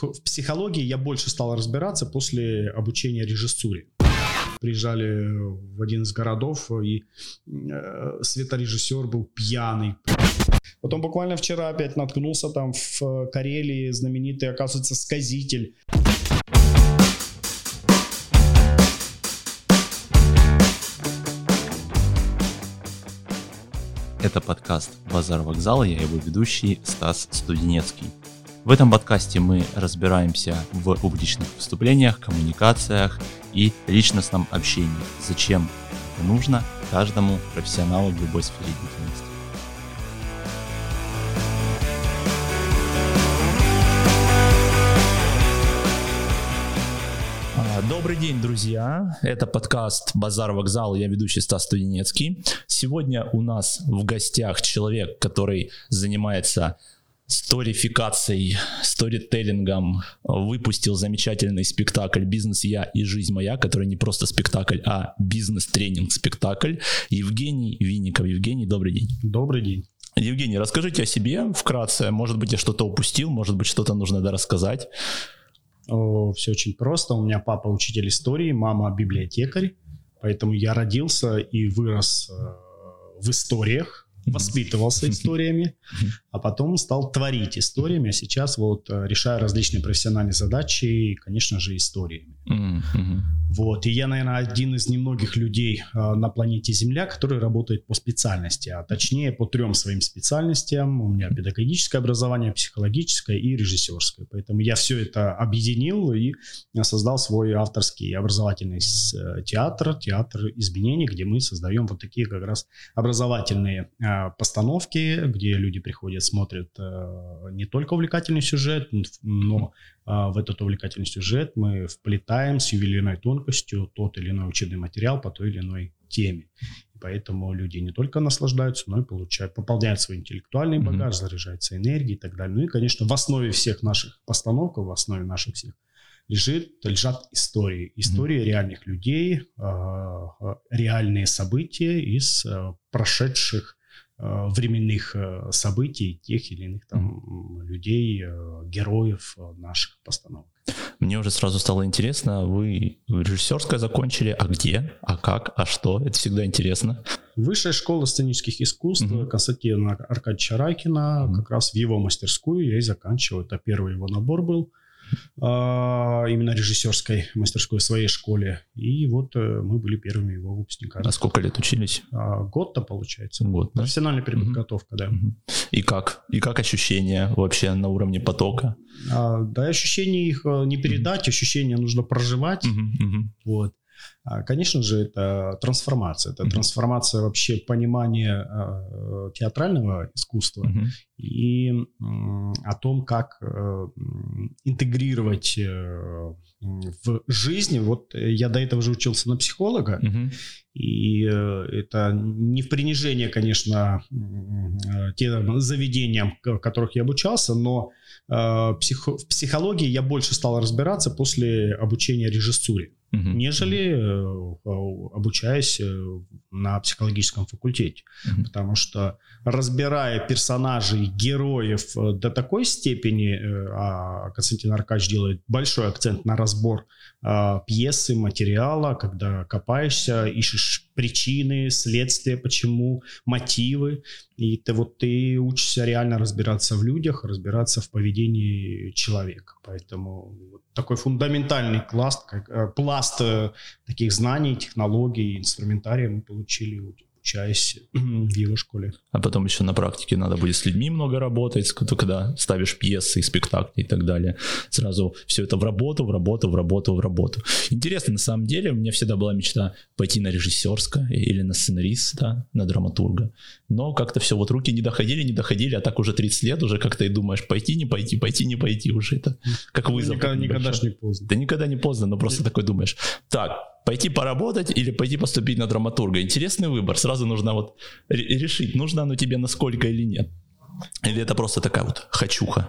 В психологии я больше стал разбираться после обучения режиссуре. Приезжали в один из городов, и э, светорежиссер был пьяный. Потом буквально вчера опять наткнулся там в Карелии знаменитый, оказывается, сказитель. Это подкаст «Базар вокзала», я его ведущий Стас Студенецкий. В этом подкасте мы разбираемся в публичных выступлениях, коммуникациях и личностном общении. Зачем это нужно каждому профессионалу в любой сфере деятельности. А, Добрый день, друзья. Это подкаст «Базар вокзал». Я ведущий Стас Студенецкий. Сегодня у нас в гостях человек, который занимается сторификацией, сторителлингом, выпустил замечательный спектакль «Бизнес я и жизнь моя», который не просто спектакль, а бизнес-тренинг-спектакль. Евгений Винников. Евгений, добрый день. Добрый день. Евгений, расскажите о себе вкратце. Может быть, я что-то упустил, может быть, что-то нужно дорассказать. О, все очень просто. У меня папа учитель истории, мама библиотекарь. Поэтому я родился и вырос э, в историях, воспитывался историями, а потом стал творить историями, а сейчас вот э, решаю различные профессиональные задачи и, конечно же, историями. Вот, и я, наверное, один из немногих людей э, на планете Земля, который работает по специальности, а точнее по трем своим специальностям. У меня педагогическое образование, психологическое и режиссерское. Поэтому я все это объединил и создал свой авторский образовательный э, театр, театр изменений, где мы создаем вот такие как раз образовательные э, постановки, где люди приходят, смотрят э, не только увлекательный сюжет, но а, в этот увлекательный сюжет мы вплетаем с ювелирной тонкостью тот или иной учебный материал по той или иной теме. Поэтому люди не только наслаждаются, но и получают, пополняют свой интеллектуальный багаж, заряжаются энергией и так далее. Ну и, конечно, в основе всех наших постановок, в основе наших всех лежит, лежат истории. Истории реальных людей, а, а, реальные события из а, прошедших временных а, событий тех или иных там людей, а, героев наших постановок. Мне уже сразу стало интересно, вы режиссерское закончили, а где, а как, а что? Это всегда интересно. Высшая школа сценических искусств Мгм. Константина Аркадьевича Райкина, Мгм. как раз в его мастерскую я и заканчивал. Это первый его набор был, именно режиссерской мастерской в своей школе. И вот э, мы были первыми его выпускниками. А сколько лет учились? А, Год-то получается. Год, да? Профессиональная переподготовка, да. Мгм. И как? И как ощущения вообще на уровне потока? А, Да, ощущения их э, не передать, ощущения нужно проживать. Мгм, мгм. Вот. А, Конечно же, это трансформация. Это Мгм. трансформация вообще понимания э, театрального искусства Мгм. и о том, как э, интегрировать э, в жизни. Вот я до этого же учился на психолога, Мгм. и это не в принижение, конечно, тем заведениям, в которых я обучался, но в психологии я больше стал разбираться после обучения режиссуре Нежели э, э, обучаясь э, на психологическом факультете. Мгм. Потому что разбирая персонажей, героев э, до такой степени, э, а Константин Аркадьевич делает большой акцент на разбор э, пьесы, материала, когда копаешься, ищешь причины, следствия, почему, мотивы, и ты вот ты учишься реально разбираться в людях, разбираться в поведении человека. Поэтому вот такой фундаментальный класс, как, пласт таких знаний, технологий, инструментария мы получили, учась в его школе. А потом еще на практике надо будет с людьми много работать, когда ставишь пьесы, спектакли и так далее. Сразу все это в работу, в работу, в работу, в работу. Интересно, на самом деле, у меня всегда была мечта пойти на режиссерское или на сценариста, на драматурга. Но как-то все, вот руки не доходили, не доходили, а так уже 30 лет уже как-то и думаешь, пойти, не пойти, пойти, не пойти уже это как вызов. никогда, такой никогда ж не поздно. Да никогда не поздно, но просто такой думаешь, так, пойти поработать или пойти поступить на драматурга. Интересный выбор. Сразу нужно вот ре- решить, нужно оно тебе насколько или нет. Или это просто такая вот хочуха?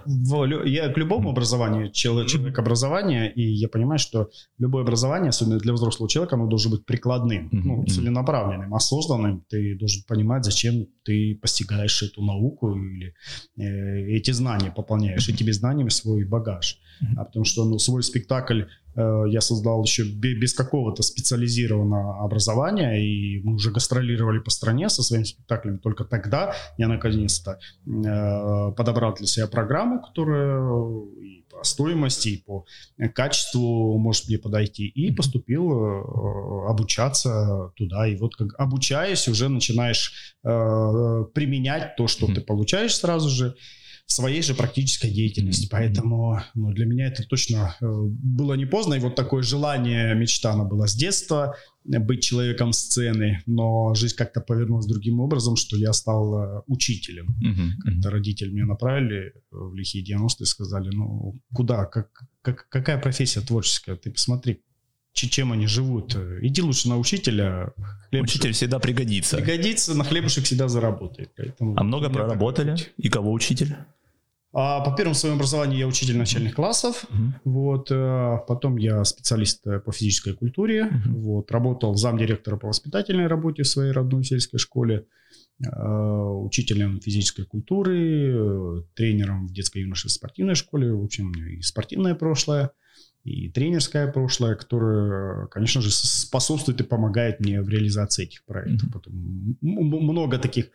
Я к любому образованию, человек образования, и я понимаю, что любое образование, особенно для взрослого человека, оно должно быть прикладным, ну, целенаправленным, осознанным. Ты должен понимать, зачем ты постигаешь эту науку или э, эти знания пополняешь, этими знаниями свой багаж. А потому что ну, свой спектакль Э, я создал еще без какого-то специализированного образования, и мы уже гастролировали по стране со своими спектаклями. Только тогда я наконец-то э, подобрал для себя программу, которая и по стоимости, и по качеству может мне подойти, и поступил э, обучаться туда. И вот как обучаясь, уже начинаешь применять то, что ты получаешь сразу же, своей же практической деятельности. Поэтому ну, для меня это точно э, было не поздно. И вот такое желание, мечта, она была с детства, быть человеком сцены, но жизнь как-то повернулась другим образом, что я стал э, учителем. Uh-huh, Как-то родители меня направили в лихие 90-е, сказали, ну куда, как, как, какая профессия творческая, ты посмотри, чем они живут. Иди лучше на учителя. Хлебушек. Учитель всегда пригодится. Пригодится, на хлебушек всегда заработает. Поэтому а много проработали? И кого учитель? А по первому своему образованию я учитель начальных классов, uh-huh. вот, э, потом я специалист э, по физической культуре, uh-huh. вот, работал замдиректора по воспитательной работе в своей родной сельской школе, э, учителем физической культуры, тренером в детской юношеской спортивной школе, в общем, и спортивное прошлое, и тренерское прошлое, которое, конечно же, способствует и помогает мне в реализации этих проектов. Uh-huh. Потом много таких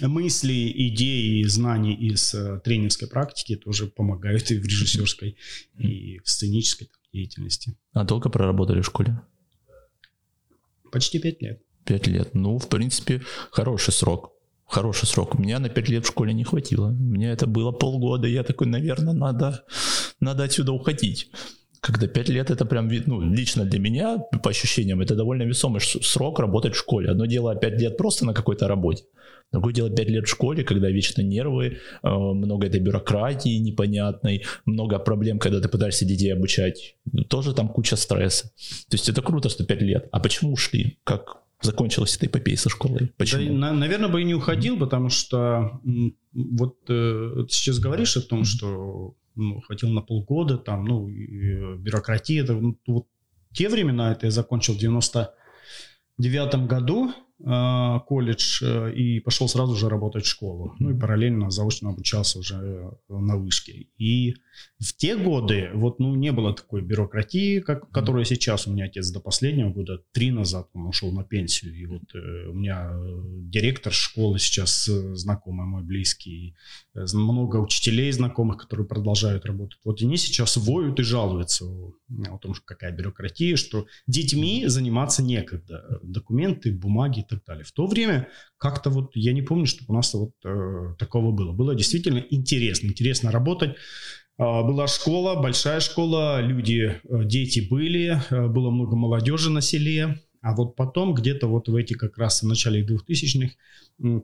мысли, идеи, знаний из э, тренерской практики тоже помогают и в режиссерской, и в сценической деятельности. А долго проработали в школе? Почти пять лет. Пять лет. Ну, в принципе, хороший срок. Хороший срок. Меня на пять лет в школе не хватило. Мне это было полгода. Я такой, наверное, надо, надо отсюда уходить когда 5 лет это прям, ну, лично для меня, по ощущениям, это довольно весомый срок работать в школе. Одно дело 5 лет просто на какой-то работе, другое дело 5 лет в школе, когда вечно нервы, э, много этой бюрократии непонятной, много проблем, когда ты пытаешься детей обучать, тоже там куча стресса. То есть это круто, что 5 лет. А почему ушли? Как закончилась эта эпопея со школой? Почему? Да, наверное, бы и не уходил, потому что вот э, ты сейчас говоришь о том, что ну, хватило на полгода, там, ну, э, бюрократия, это, ну, вот те времена, это я закончил в 99 году, э, колледж э, и пошел сразу же работать в школу. Ну и параллельно заочно обучался уже э, на вышке. И в те годы вот ну не было такой бюрократии, как, которая сейчас. У меня отец до последнего года, три назад он ушел на пенсию. И вот э, у меня э, директор школы сейчас э, знакомый мой близкий. Э, много учителей знакомых, которые продолжают работать. Вот они сейчас воют и жалуются о, о том, что какая бюрократия, что детьми заниматься некогда. Документы, бумаги так далее. В то время как-то вот я не помню, чтобы у нас вот э, такого было. Было действительно интересно, интересно работать. Э, была школа, большая школа, люди, э, дети были, э, было много молодежи на селе. А вот потом, где-то вот в эти как раз в начале 2000-х,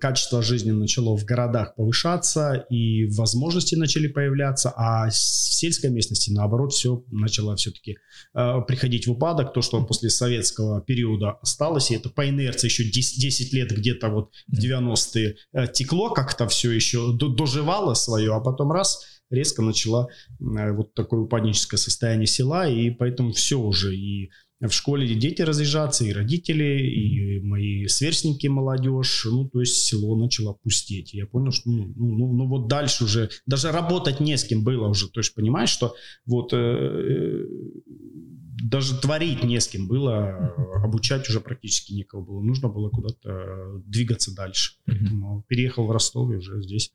качество жизни начало в городах повышаться, и возможности начали появляться, а в сельской местности, наоборот, все начало все-таки э, приходить в упадок. То, что после советского периода осталось, и это по инерции еще 10, 10 лет где-то вот в 90-е э, текло, как-то все еще доживало свое, а потом раз резко начала э, вот такое упадническое состояние села, и поэтому все уже, и в школе дети разъезжаться, и родители, и мои сверстники, молодежь. Ну, то есть село начало пустеть. Я понял, что ну, ну, ну, ну вот дальше уже, даже работать не с кем было уже. То есть понимаешь, что вот э, даже творить не с кем было, обучать уже практически некого было. Нужно было куда-то двигаться дальше. Поэтому переехал в Ростов и уже здесь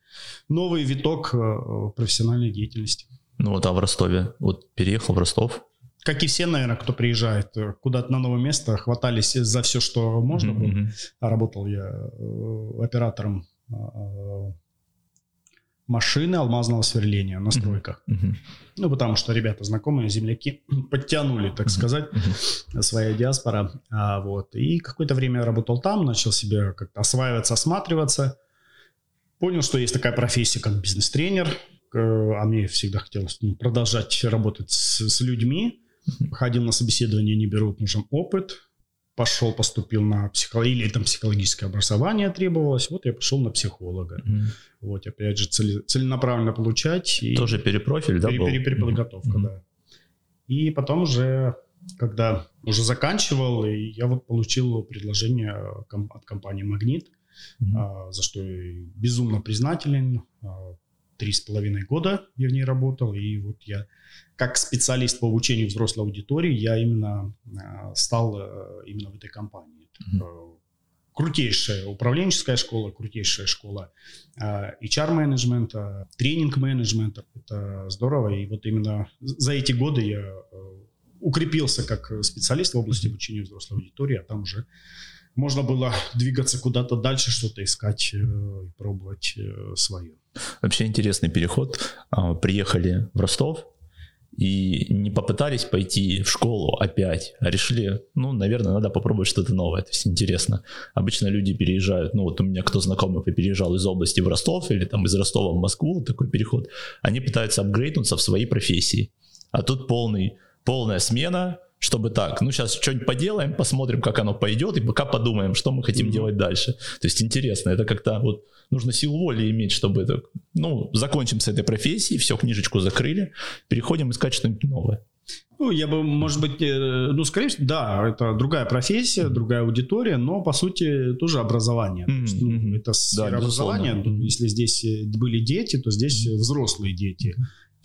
новый виток э, профессиональной деятельности. Ну вот, а в Ростове? Вот переехал в Ростов, как и все, наверное, кто приезжает э, куда-то на новое место, хватались за все, что можно mm-hmm. было. Работал я э, оператором э, машины алмазного сверления на стройках. Mm-hmm. Ну, потому что ребята знакомые, земляки, подтянули, так mm-hmm. сказать, mm-hmm. своя диаспора. А, вот. И какое-то время я работал там, начал себе как-то осваиваться, осматриваться. Понял, что есть такая профессия, как бизнес-тренер. А мне всегда хотелось ну, продолжать работать с, с людьми ходил на собеседование, не берут, нужен опыт. пошел, поступил на психологию, или там психологическое образование требовалось, вот я пошел на психолога. Mm-hmm. Вот, опять же, цели, целенаправленно получать. И Тоже перепрофиль, да, был? Переподготовка, mm-hmm. да. И потом уже, когда уже заканчивал, я вот получил предложение от компании «Магнит», mm-hmm. за что безумно признателен. Три с половиной года я в ней работал, и вот я как специалист по обучению взрослой аудитории, я именно а, стал э, именно в этой компании. Mm-hmm. Крутейшая управленческая школа, крутейшая школа HR-менеджмента, тренинг-менеджмента. Это здорово. И вот именно за эти годы я э, укрепился как специалист в области обучения взрослой аудитории, а там уже можно было двигаться куда-то дальше, что-то искать и пробовать свое. Вообще интересный переход. А, приехали в Ростов, и не попытались пойти в школу опять, а решили, ну, наверное, надо попробовать что-то новое, то есть интересно. Обычно люди переезжают, ну, вот у меня кто знакомый переезжал из области в Ростов или там из Ростова в Москву, вот такой переход, они пытаются апгрейднуться в своей профессии. А тут полный, полная смена, чтобы так, ну сейчас что-нибудь поделаем, посмотрим, как оно пойдет, и пока подумаем, что мы хотим mm-hmm. делать дальше. То есть интересно, это как-то вот нужно силу воли иметь, чтобы это, ну, закончим с этой профессией, все, книжечку закрыли, переходим искать что-нибудь новое. Ну, я бы, может быть, э, ну, скорее всего, да, это другая профессия, другая аудитория, но, по сути, тоже образование. Mm-hmm. есть, ну, это сфера да, образования. Если здесь э, были дети, то здесь взрослые дети.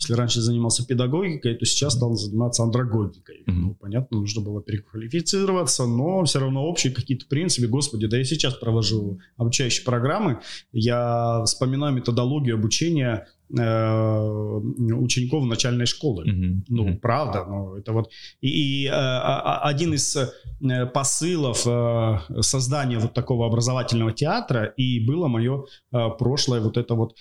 Если раньше занимался педагогикой, то сейчас стал заниматься андрогогикой. Mm-hmm. Ну, понятно, нужно было переквалифицироваться, но все равно общие какие-то принципы. Господи, да я сейчас провожу обучающие программы. Я вспоминаю методологию обучения э, учеников начальной школы. Mm-hmm. Ну, mm-hmm. правда, но это вот... И, и э, один из э, посылов создания вот такого образовательного театра и было мое прошлое вот это вот...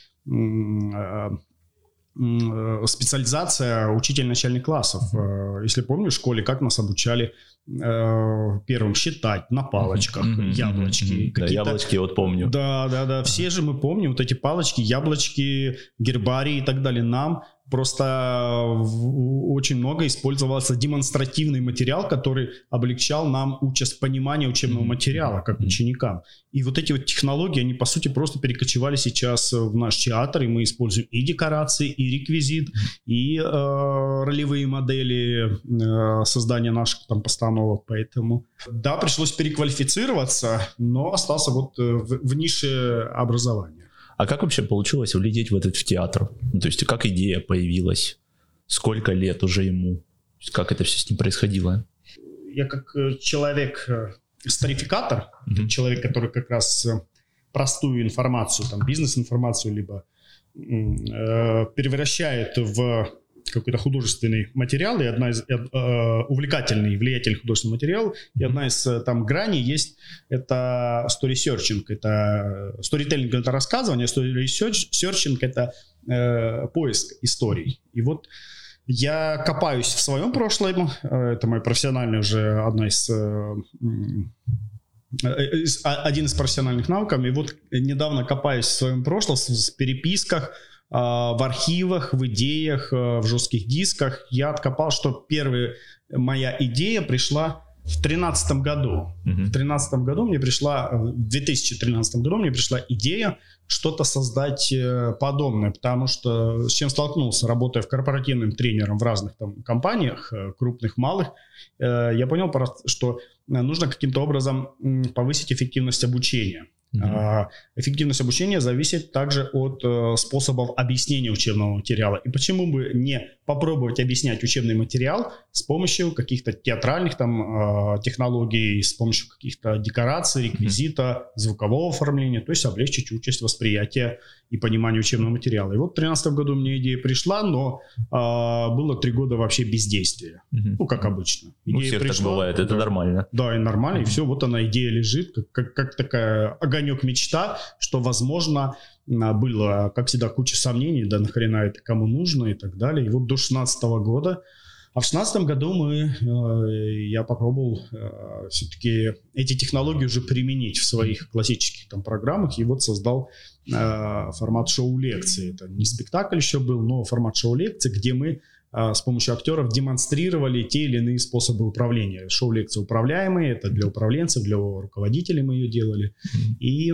Э, Э, специализация учитель начальных классов. Mm-hmm. Если помню, в школе как нас обучали э, первым считать на палочках mm-hmm. яблочки. Да, яблочки вот помню. Да, да, да. Все же мы помним вот эти палочки, яблочки, гербарии и так далее. Нам Просто очень много использовался демонстративный материал, который облегчал нам участь понимания учебного материала как ученикам. И вот эти вот технологии, они по сути просто перекочевали сейчас в наш театр, и мы используем и декорации, и реквизит, и э, ролевые модели э, создания наших там постановок. Поэтому да, пришлось переквалифицироваться, но остался вот э, в, в нише образования. А как вообще получилось влететь в этот в театр? Ну, то есть как идея появилась? Сколько лет уже ему? Как это все с ним происходило? Я как э, человек, э, старификатор, mm-hmm. человек, который как раз э, простую информацию, там бизнес-информацию, либо э, превращает в какой-то художественный материал, и одна из э, э, увлекательный, влиятельный художественный материал, и одна из э, там граней есть это story searching, это storytelling это рассказывание, story searching это э, поиск историй. И вот я копаюсь в своем прошлом, э, это мой профессиональный уже одна из э, один из профессиональных навыков. И вот недавно копаюсь в своем прошлом, в переписках, а, в архивах, в идеях, э, в жестких дисках. Я откопал, что первая моя идея пришла в тринадцатом году. Mm-hmm. В тринадцатом году мне пришла, в 2013 году мне пришла идея что-то создать э, подобное, потому что с чем столкнулся, работая в корпоративным тренером в разных там компаниях, э, крупных, малых, я понял, что нужно каким-то образом повысить эффективность обучения. Uh-huh. Эффективность обучения зависит также от э, способов объяснения учебного материала. И почему бы не попробовать объяснять учебный материал с помощью каких-то театральных там э, технологий, с помощью каких-то декораций, реквизита, звукового оформления, то есть облегчить участь восприятия и понимания учебного материала. И вот в 2013 году мне идея пришла, но э, было три года вообще бездействия. Uh-huh. Ну, как обычно. Идея У всех пришла, так бывает, это да, нормально. Да, и нормально, uh-huh. и все, вот она идея лежит, как, как, как такая огонек мечта, что, возможно, было, как всегда, куча сомнений, да нахрена это кому нужно и так далее. И вот до 16 года а в 2016 году мы, э, я попробовал э, все-таки эти технологии уже применить в своих классических там программах и вот создал э, формат шоу-лекции. Это не спектакль еще был, но формат шоу-лекции, где мы а, с помощью актеров демонстрировали те или иные способы управления. Шоу-лекции управляемые, это для управленцев, для руководителей мы ее делали. И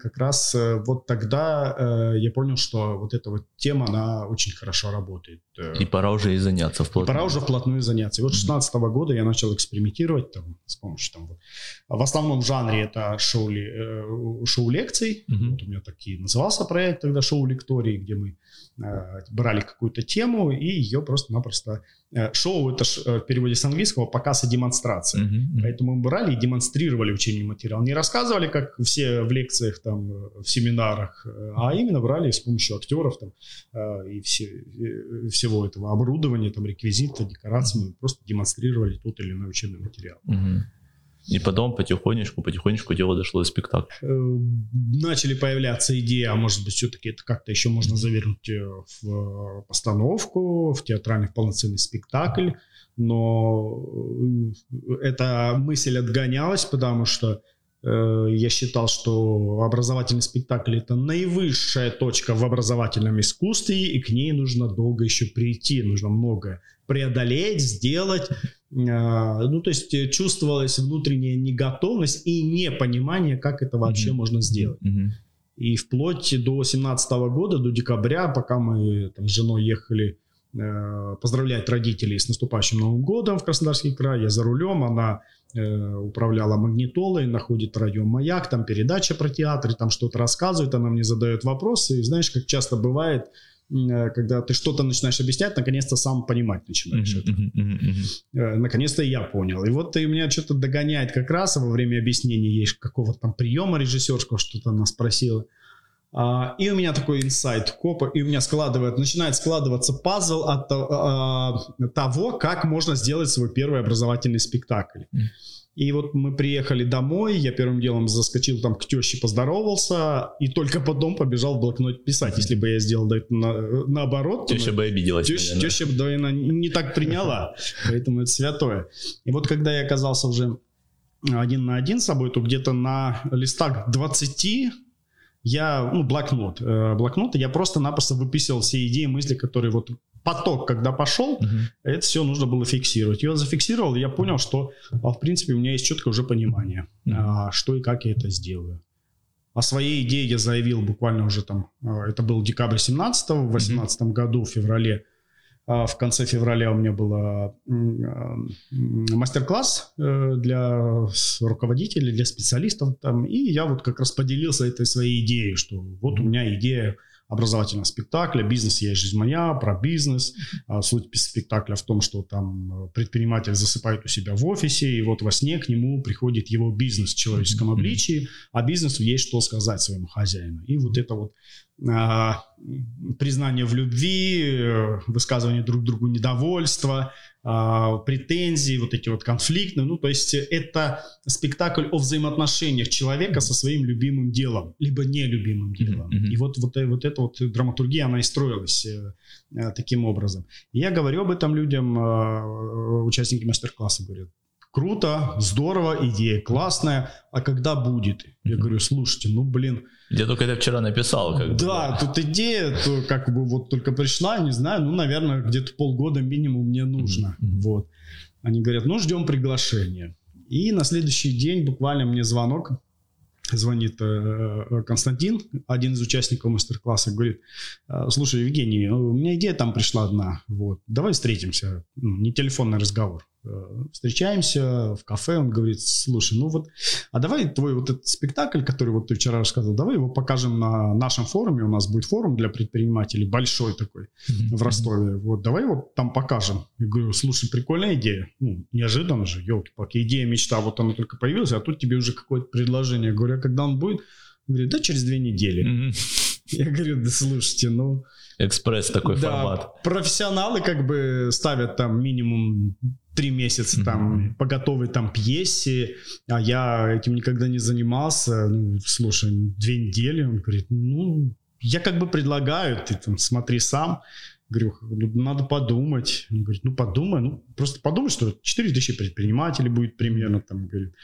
как раз э, вот тогда э, я понял, что вот эта вот тема, она очень хорошо работает. Э. И пора уже и заняться вплотную. И пора уже вплотную заняться. И вот с 16 -го года я начал экспериментировать там, с помощью там вот. В основном жанре это шоу, шоу-лекций. Mm-hmm. Вот у меня такие назывался проект тогда шоу-лектории, где мы брали какую-то тему и ее просто-напросто... Э, шоу — это ж, э, в переводе с английского показ и демонстрация. Mm-hmm. Поэтому мы брали и демонстрировали учебный материал. Не рассказывали, как все в лекциях, там, в семинарах, а именно брали с помощью актеров там, и все, всего этого оборудования, там, реквизита, декораций. Мы просто демонстрировали тот или иной учебный материал. Mm-hmm. И потом потихонечку, потихонечку дело дошло до спектакля. Э, начали появляться идеи, а может быть все-таки это как-то еще можно завернуть э, в постановку, в театральный полноценный спектакль. Но э, эта мысль отгонялась, потому что я считал, что образовательный спектакль это наивысшая точка в образовательном искусстве, и к ней нужно долго еще прийти, нужно многое преодолеть, сделать. А, ну, то есть э, чувствовалась внутренняя неготовность и непонимание, как это вообще mm-hmm. можно сделать. Mm-hmm. И вплоть до 17 года, до декабря, пока мы там, с женой ехали э, поздравлять родителей с наступающим Новым годом в Краснодарский край, я за рулем, она э, управляла магнитолой, находит радио «Маяк», там передача про театр, там что-то рассказывает, она мне задает вопросы, и знаешь, как часто бывает, когда ты что-то начинаешь объяснять, наконец-то сам понимать начинаешь это. Э, наконец-то я понял. И вот у меня что-то догоняет как раз во время объяснения есть какого-то там приема режиссерского, что-то она спросила. А, и у меня такой инсайт копа, и у меня складывает, начинает складываться пазл от а, того, как можно сделать свой первый образовательный спектакль. И вот мы приехали домой, я первым делом заскочил там к теще, поздоровался, и только потом побежал в блокнот писать. Если бы я сделал это на, наоборот... Теща бы обиделась. Теща, теща бы, наверное, не так приняла, поэтому это святое. И вот когда я оказался уже один на один с собой, то где-то на листах 20 я, ну, блокнот, э, блокнот, я просто-напросто выписывал все идеи, мысли, которые вот поток, когда пошел, угу. это все нужно было фиксировать. Я зафиксировал, и я понял, что, а, в принципе, у меня есть четкое уже понимание, угу. что и как я это сделаю. О своей идее я заявил буквально уже там, а, это был декабрь 17 в 18 угу. году, в феврале, в конце февраля у меня был мастер-класс э, для руководителей, для специалистов там, и я вот как раз поделился этой своей идеей, что вот у меня идея образовательного спектакля. «Бизнес. Есть жизнь моя», про бизнес. А, суть спектакля в том, что там э, предприниматель засыпает у себя в офисе, и вот во сне к нему приходит его бизнес в человеческом обличии, а бизнесу есть что сказать своему хозяину. И вот это вот признание в любви, э, высказывание друг другу недовольства, а, претензии, вот эти вот конфликтные. Ну, то есть это спектакль о взаимоотношениях человека со своим любимым делом, либо нелюбимым делом. Mm-hmm. И вот, вот, вот эта вот драматургия, она и строилась э, э, таким образом. И я говорю об этом людям, участники мастер-класса говорят, круто, здорово, идея классная, а когда будет? Я говорю, слушайте, ну блин. Я только это вчера написал. Как да, бы. тут идея то, как бы вот только пришла, не знаю, ну, наверное, где-то полгода минимум мне нужно. Mm-hmm. Вот. Они говорят, ну, ждем приглашения. И на следующий день буквально мне звонок, звонит э, Константин, один из участников мастер-класса, говорит, «Э, слушай, Евгений, у меня идея там пришла одна, вот, давай встретимся, ну, не телефонный разговор. Э, встречаемся в кафе, он говорит, слушай, ну вот, а давай твой вот этот спектакль, который вот ты вчера рассказывал, давай его покажем на нашем форуме, у нас будет форум для предпринимателей, большой такой, в Ростове, вот, давай его там покажем. Я говорю, слушай, прикольная идея, ну, неожиданно же, елки-палки, идея, мечта, вот она только появилась, а тут тебе уже какое-то предложение. Я говорю, а когда он будет? Он говорит, да, через две недели. Я говорю, да слушайте, ну... Экспресс такой да, формат. Профессионалы как бы ставят там минимум три месяца там mm-hmm. по готовой там пьесе, а я этим никогда не занимался. Ну, слушай, две недели. Он говорит, ну, я как бы предлагаю, ты там смотри сам. Говорю, ну, надо подумать. Он говорит, ну подумай, ну просто подумай, что 4 тысячи предпринимателей будет примерно там, говорит,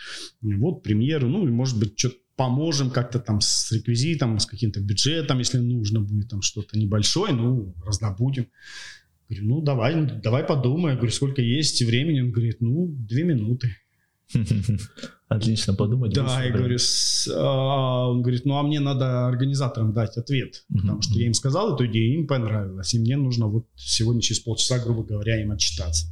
вот премьеру, ну и может быть что-то поможем как-то там с реквизитом, с каким-то бюджетом, если нужно будет там что-то небольшое, ну раздобудем. Говорю, ну давай, давай подумай. Я говорю, сколько есть времени? Он говорит, ну, две минуты. Отлично подумать. Да, я говорю, с, а, он говорит, ну а мне надо организаторам дать ответ, потому что я им сказал эту идею, им понравилось, и мне нужно вот сегодня через полчаса, грубо говоря, им отчитаться.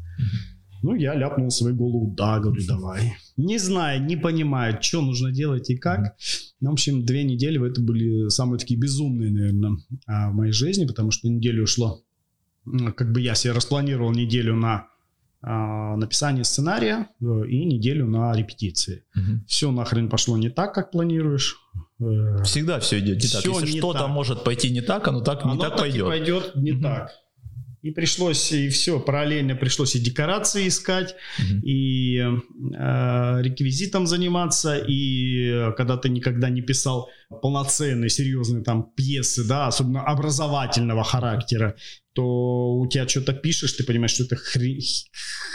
Ну, я ляпнул свою голову, да, говорю, давай. Не знаю, не понимаю, что нужно делать и как. Ну, в общем, две недели это были самые такие безумные, наверное, а, в моей жизни, потому что неделю ушло, как бы я себе распланировал неделю на а, написание сценария э, и неделю на репетиции. Угу. Все нахрен пошло не так, как планируешь. Э, Всегда все идет не все так. Если что-то может пойти не так, оно так оно не так, так пойдет. пойдет не угу. так. И пришлось, и все, параллельно пришлось и декорации искать, mm и э, реквизитом заниматься, и э, когда ты никогда не писал полноценные, серьезные там пьесы, да, особенно образовательного характера, то у тебя что-то пишешь, ты понимаешь, что это хрень,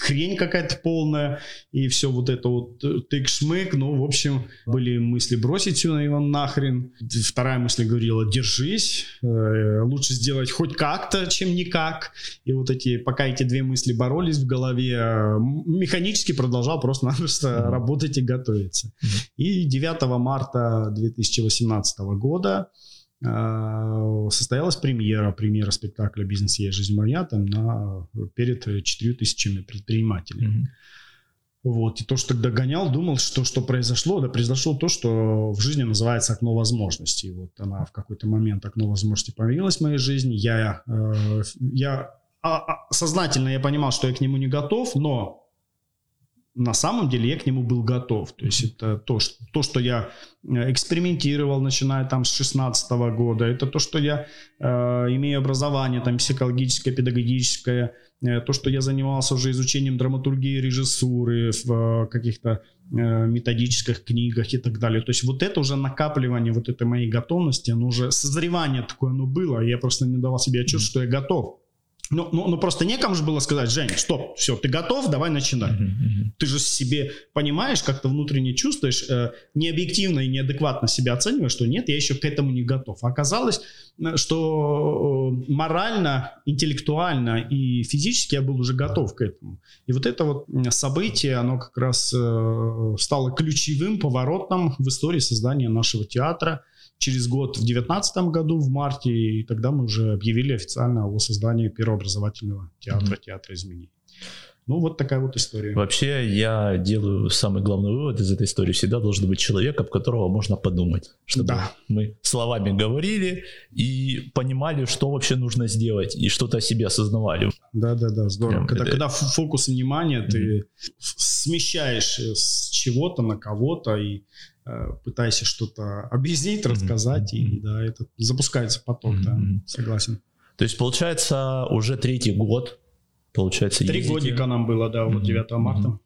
хрень какая-то полная, и все вот это вот э, тык-шмык, ну, в общем, были мысли бросить все на его нахрен. Вторая мысль говорила, держись, э, лучше сделать хоть как-то, чем никак. И вот эти, пока эти две мысли боролись в голове, э, механически продолжал просто-напросто mm-hmm. работать и готовиться. Mm-hmm. И 9 марта 2018 года состоялась премьера, премьера спектакля «Бизнес есть жизнь моя» там на, перед четырью тысячами предпринимателей. Mm-hmm. Вот, и то, что тогда гонял, думал, что что произошло, да произошло то, что в жизни называется окно возможностей. Вот она в какой-то момент окно возможностей появилось в моей жизни. Я, э, я а, а, сознательно я понимал, что я к нему не готов, но на самом деле я к нему был готов. То есть это то, что, то, что я э, экспериментировал, начиная там с 16 года, это то, что я э, имею образование там психологическое, педагогическое, э, то, что я занимался уже изучением драматургии, режиссуры в э, каких-то э, методических книгах и так далее. То есть вот это уже накапливание вот этой моей готовности, оно уже созревание такое оно было, я просто не давал себе отчет, что я готов. Ну, ну, ну просто некому же было сказать, Жень, стоп, все, ты готов, давай начинай. Uh-huh, uh-huh. Ты же себе понимаешь, как-то внутренне чувствуешь, э, необъективно и неадекватно себя оцениваешь, что нет, я еще к этому не готов. А оказалось, э, что э, морально, интеллектуально и физически я был уже готов к этому. И вот это вот событие, оно как раз э, стало ключевым поворотом в истории создания нашего театра – через год, в 2019 году, в марте, и тогда мы уже объявили официально о создании первого образовательного театра, mm-hmm. театра изменений. Ну, вот такая вот история. Вообще, я делаю самый главный вывод из этой истории. Всегда должен быть человек, об которого можно подумать. Чтобы да. мы словами говорили и понимали, что вообще нужно сделать, и что-то о себе осознавали. Да-да-да, здорово. Прям, когда, это... когда фокус внимания, mm-hmm. ты смещаешь с чего-то на кого-то, и Э, пытайся что-то объяснить, рассказать, mm-hmm. и да, это запускается поток, mm-hmm. да, согласен. То есть, получается, уже третий год, получается, Три ездите. годика нам было, да, вот 9 марта. Mm-hmm.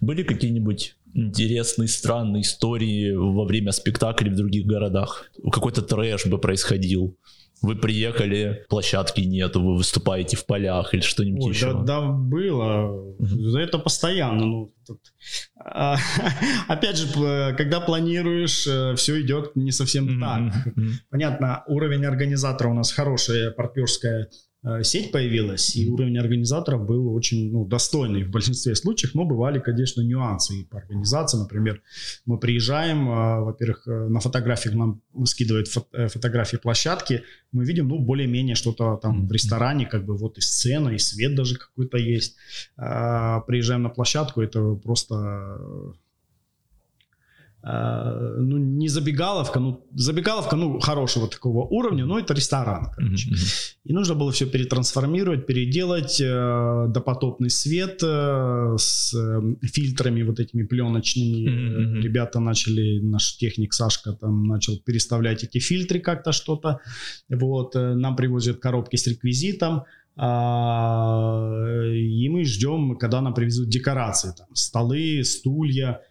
Были какие-нибудь интересные, странные истории во время спектаклей в других городах? Какой-то трэш бы происходил? Вы приехали, площадки нету, вы выступаете в полях или что-нибудь Ой, еще? Да, да было. Угу. Это постоянно. Ну, тут, а, опять же, когда планируешь, э, все идет не совсем так. Понятно, уровень организатора у нас хорошая партнерская сеть появилась, и уровень организаторов был очень ну, достойный в большинстве случаев, но бывали, конечно, нюансы и по организации. Например, мы приезжаем, э, во-первых, э, на фотографиях нам скидывают фотографии площадки, мы видим, ну, более-менее что-то там в ресторане, как бы вот и сцена, и свет даже какой-то есть. Приезжаем на площадку, это просто ну, не забегаловка, ну, забегаловка, ну, хорошего такого уровня, но это ресторан, короче. Mm-hmm. И нужно было все перетрансформировать, переделать, э, допотопный свет э, с э, фильтрами вот этими пленочными. Mm-hmm. Ребята начали, наш техник Сашка там начал переставлять эти фильтры как-то что-то. Вот, э, нам привозят коробки с реквизитом. А, и мы ждем, когда нам привезут декорации, там, столы, стулья,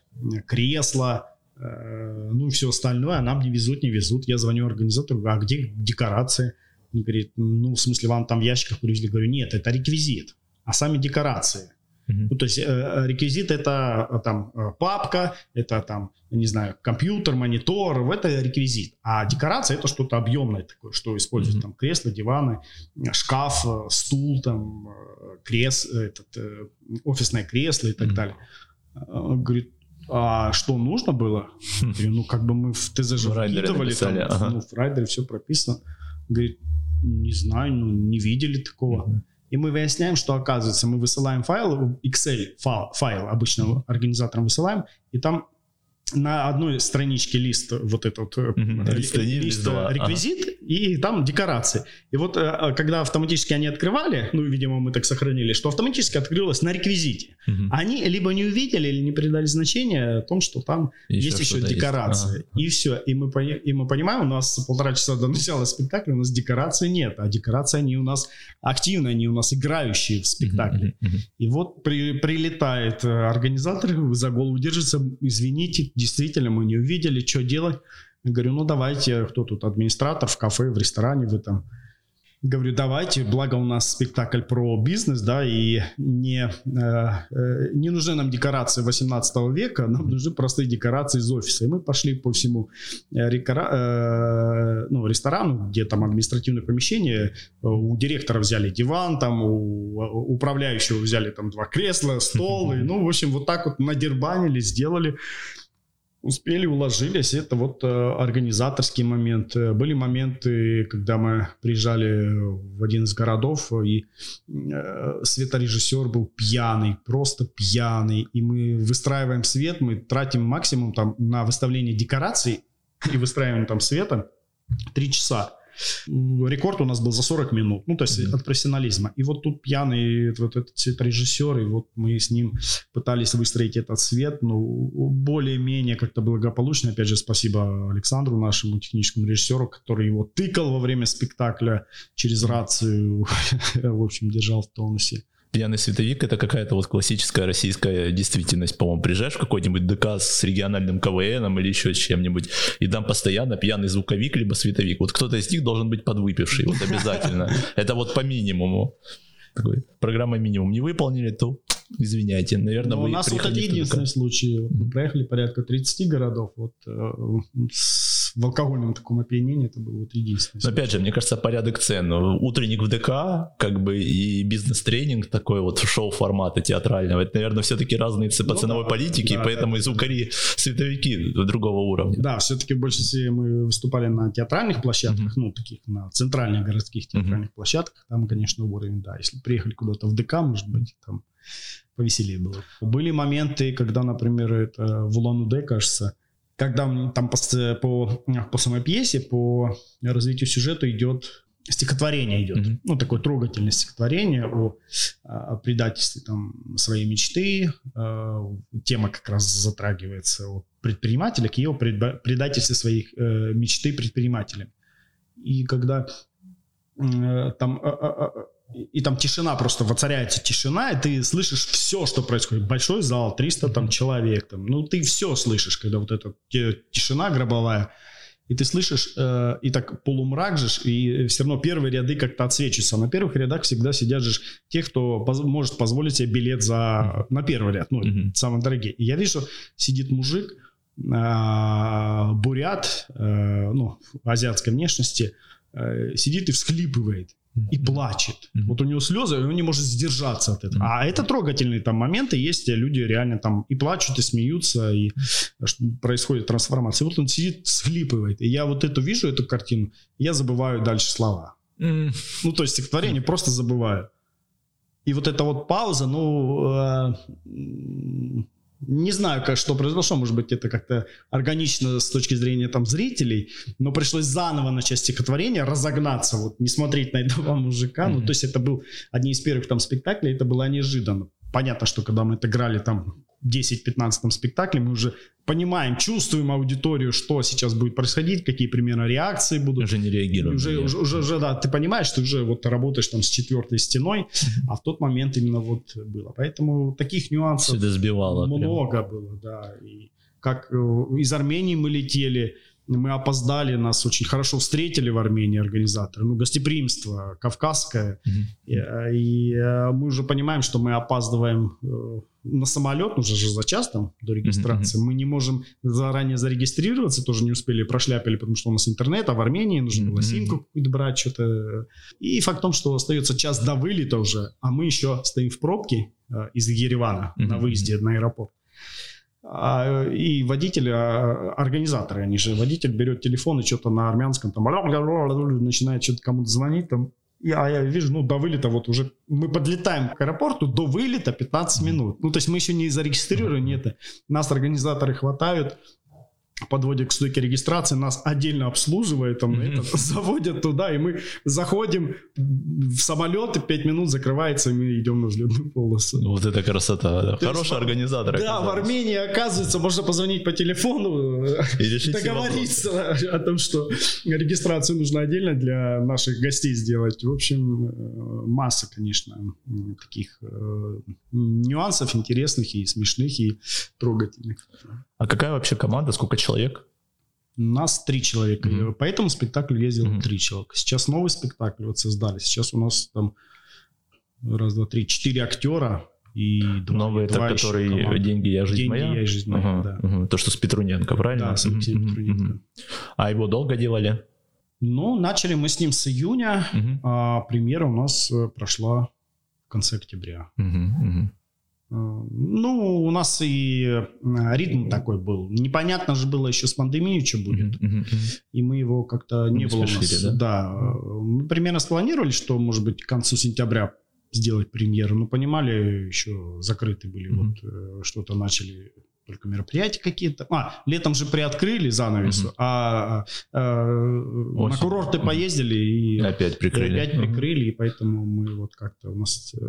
кресла, ну и все остальное, а нам не везут, не везут. Я звоню организатору, а где декорации? Он говорит, ну в смысле вам там в ящиках привезли? Говорю, нет, это реквизит, а сами декорации. Uh-huh. Ну, то есть э, реквизит это э, там э, папка, это там, не знаю, компьютер, монитор, это реквизит. А декорация это что-то объемное такое, что используют uh-huh. там кресла, диваны, шкаф, стул, там, крес, этот, офисное кресло и так uh-huh. далее. Говорит, а что нужно было? Говорю, ну, как бы мы в ТЗ же вкидывали, там, ага. ну, в райдере все прописано. Говорит, не знаю, ну, не видели такого. И мы выясняем, что оказывается, мы высылаем файл, Excel файл, файл обычно организаторам высылаем, и там на одной страничке лист вот этот mm-hmm. лист, лист реквизит ага. И там декорации. И вот э, когда автоматически они открывали, ну, видимо, мы так сохранили, что автоматически открылось на реквизите. Mm-hmm. Они либо не увидели или не придали значения о том, что там еще есть еще декорации. Есть. Ага. И все. И мы, и мы понимаем, у нас полтора часа до начала спектакля, у нас декораций нет, а декорации они у нас активные, они у нас играющие в спектакле. Mm-hmm. И вот при, прилетает э, организатор, за голову держится, извините, действительно мы не увидели, что делать. Я говорю, ну давайте, кто тут администратор в кафе, в ресторане, вы там говорю, давайте, благо у нас спектакль про бизнес, да, и не, э, э, не нужны нам декорации 18 века, нам нужны простые декорации из офиса. И мы пошли по всему э, рекора, э, ну, ресторану, где там административное помещение, у директора взяли диван, там у управляющего взяли там два кресла, стол, и, ну, в общем, вот так вот надербанили, сделали успели, уложились. Это вот э, организаторский момент. Э, были моменты, когда мы приезжали в один из городов, и э, светорежиссер был пьяный, просто пьяный. И мы выстраиваем свет, мы тратим максимум там на выставление декораций и выстраиваем там света три часа. Рекорд у нас был за 40 минут, ну, то есть mm-hmm. от профессионализма. И вот тут пьяный вот этот цветорежиссер, и вот мы с ним пытались выстроить этот свет, ну, более-менее как-то благополучно. Опять же, спасибо Александру, нашему техническому режиссеру, который его тыкал во время спектакля через рацию, в общем, держал в тонусе пьяный световик это какая-то вот классическая российская действительность, по-моему, приезжаешь в какой-нибудь ДК с региональным КВНом или еще с чем-нибудь, и там постоянно пьяный звуковик либо световик. Вот кто-то из них должен быть подвыпивший, вот обязательно. Это вот по минимуму. Такой, программа минимум не выполнили, то извиняйте, наверное, Но вы У нас вот один единственный случай. Мы проехали порядка 30 городов. Вот э, с в алкогольном таком опьянении это было вот единственное. Но опять же, мне кажется, порядок цен. Утренник в ДК, как бы и бизнес-тренинг такой вот шоу формата театрального, это, наверное, все-таки разные по ну, ценовой да, политике, да, поэтому да, и звукари, световики другого уровня. Да, все-таки больше всего мы выступали на театральных площадках, uh-huh. ну, таких на центральных городских театральных uh-huh. площадках, там, конечно, уровень, да. Если приехали куда-то в ДК, может быть, там повеселее было. Были моменты, когда, например, это в Улан-Удэ, кажется, когда там по, по, по самой пьесе, по развитию сюжета идет стихотворение идет, mm-hmm. ну такое трогательное стихотворение о, о предательстве там своей мечты, э, тема как раз затрагивается о предпринимателя к ее предательстве своих э, мечты предпринимателям. И когда э, там и там тишина просто воцаряется тишина, и ты слышишь все, что происходит. Большой зал, 300 там человек, там, ну ты все слышишь, когда вот эта тишина гробовая, и ты слышишь, э, и так полумрак же, и все равно первые ряды как-то отсвечиваются. На первых рядах всегда сидят же те, кто поз- может позволить себе билет за, на первый ряд, ну, mm-hmm. самые дорогие. И я вижу, сидит мужик, э, бурят, э, ну, азиатской внешности, э, сидит и всхлипывает и плачет. Mm-hmm. Вот у него слезы, и он не может сдержаться от этого. Mm-hmm. А это трогательные там моменты есть, люди реально там и плачут, и смеются, и происходит трансформация. Вот он сидит, схлипывает. И я вот эту вижу, эту картину, я забываю дальше слова. Mm-hmm. Ну, то есть стихотворение mm-hmm. просто забываю. И вот эта вот пауза, ну, э, не знаю, как, что произошло, может быть, это как-то органично с точки зрения там зрителей, но пришлось заново начать стихотворение, разогнаться, вот не смотреть на этого мужика. Mm-hmm. Ну, то есть это был одни из первых там спектаклей, это было неожиданно. Понятно, что когда мы это играли там 10-15 спектакле, мы уже понимаем, чувствуем аудиторию, что сейчас будет происходить, какие примерно реакции будут. Уже не реагируем. Уже, уже, уже, уже, да, ты понимаешь, что уже вот ты работаешь там с четвертой стеной, а в тот момент именно вот было. Поэтому таких нюансов сбивало, много прям. было, да. И как э, из Армении мы летели, мы опоздали, нас очень хорошо встретили в Армении организаторы, ну, гостеприимство кавказское, mm-hmm. и, и мы уже понимаем, что мы опаздываем на самолет, уже же за час там до регистрации, mm-hmm. мы не можем заранее зарегистрироваться, тоже не успели, прошляпили, потому что у нас интернет, а в Армении нужно было симку какую-то брать, что-то. И факт в том, что остается час до вылета уже, а мы еще стоим в пробке из Еревана mm-hmm. на выезде на аэропорт. А, и водитель, а, организаторы, они же, водитель берет телефон и что-то на армянском там начинает что-то кому-то звонить там. И, а я вижу, ну, до вылета вот уже, мы подлетаем к аэропорту, до вылета 15 минут. Ну, то есть мы еще не зарегистрированы, это. Нас организаторы хватают, подводят к стойке регистрации, нас отдельно обслуживают, там, mm-hmm. это, заводят туда, и мы заходим в самолет, и 5 минут закрывается, и мы идем на взлетную полосу. Ну, вот это красота, да. Хороший есть, организатор. Да, в Армении, оказывается, можно позвонить по телефону, и договориться о том, что регистрацию нужно отдельно для наших гостей сделать. В общем, э, масса, конечно, таких э, нюансов интересных и смешных, и трогательных. А какая вообще команда, сколько человек? Нас три человека. Mm-hmm. По этому спектаклю ездил mm-hmm. три человека. Сейчас новый спектакль вот создали. Сейчас у нас там раз, два, три, четыре актера и два. Новый это который команды. деньги я жизнь деньги, моя. я жизнь моя. Uh-huh, да. uh-huh. То что с Петруненко, правильно? Да, с Алексеем uh-huh, Петруненко. Uh-huh. А его долго делали? Ну, начали мы с ним с июня, uh-huh. а премьера у нас э, прошла в конце октября. Uh-huh, uh-huh. Ну, у нас и э, ритм такой был. Непонятно же было еще с пандемией, что будет. И мы его как-то не, не было спешили, у нас. Да? да. Мы примерно спланировали, что, может быть, к концу сентября сделать премьеру, но понимали, еще закрыты были. Вот э, что-то начали только мероприятия какие-то. А, летом же приоткрыли занавес, uh-huh. а, а на курорты поездили и опять прикрыли. И опять прикрыли, и поэтому мы вот как-то у нас э,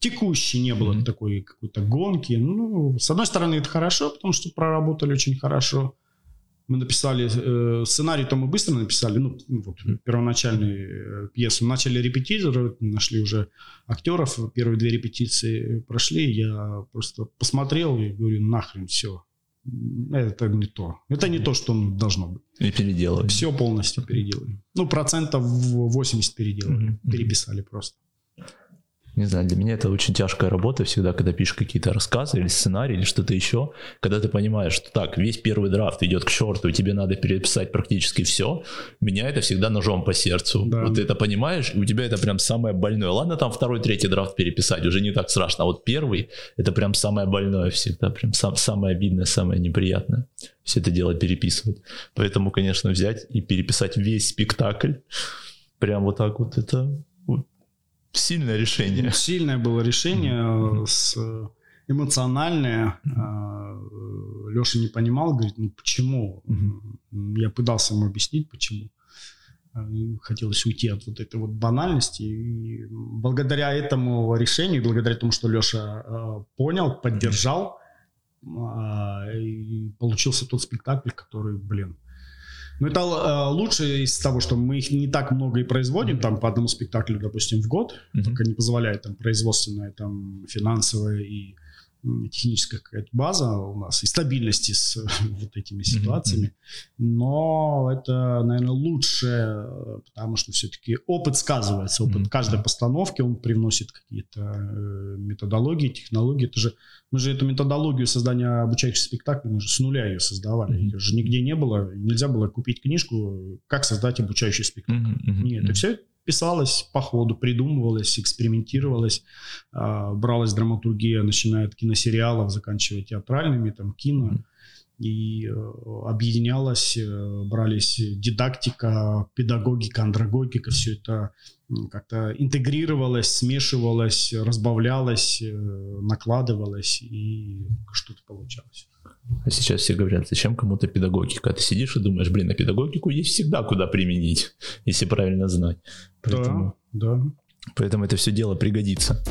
текущей не было mm-hmm. такой какой-то гонки. Ну, с одной стороны, это хорошо, потому что проработали очень хорошо. Мы написали э, сценарий, то мы быстро написали, ну, вот, mm-hmm. первоначальную э, пьесу. Начали репетировать, нашли уже актеров. Первые две репетиции прошли. Я просто посмотрел и говорю, нахрен, все. Это не то. Это не то, что должно быть. И переделали. Все полностью переделали. Ну, процентов 80 переделали. Mm-hmm. Переписали просто не знаю, для меня это очень тяжкая работа всегда, когда пишешь какие-то рассказы или сценарий или что-то еще, когда ты понимаешь, что так, весь первый драфт идет к черту, и тебе надо переписать практически все, меня это всегда ножом по сердцу. Да. Вот ты это понимаешь, и у тебя это прям самое больное. Ладно, там второй, третий драфт переписать, уже не так страшно, а вот первый, это прям самое больное всегда, прям сам, самое обидное, самое неприятное. Все это дело переписывать. Поэтому, конечно, взять и переписать весь спектакль, прям вот так вот, это Сильное решение. Сильное было решение, mm-hmm. с, эмоциональное. Mm-hmm. Леша не понимал, говорит, ну почему? Mm-hmm. Я пытался ему объяснить, почему. А, хотелось уйти от вот этой вот банальности. И благодаря этому решению, благодаря тому, что Леша э, понял, поддержал, э, получился тот спектакль, который, блин, ну, это э, лучше из того, что мы их не так много и производим, там, по одному спектаклю, допустим, в год, mm-hmm. только не позволяет там производственная, там, финансовая и техническая какая-то база у нас и стабильности с вот этими ситуациями. Но это, наверное, лучше, потому что все-таки опыт сказывается. Опыт каждой постановки, он привносит какие-то э, методологии, технологии. Это же, мы же эту методологию создания обучающих спектаклей, мы же с нуля ее создавали. Ее же нигде не было. Нельзя было купить книжку, как создать обучающий спектакль. Нет, это все писалось по ходу, придумывалось, экспериментировалось, э, бралась драматургия, начиная от киносериалов, заканчивая театральными, там, кино, и э, объединялось, э, брались дидактика, педагогика, андрогогика, все это как-то интегрировалось, смешивалось, разбавлялось, э, накладывалось, и что-то получалось. А сейчас все говорят, зачем кому-то педагогика? Ты сидишь и думаешь, блин, а педагогику есть всегда куда применить, если правильно знать. Поэтому, да, да. Поэтому это все дело пригодится.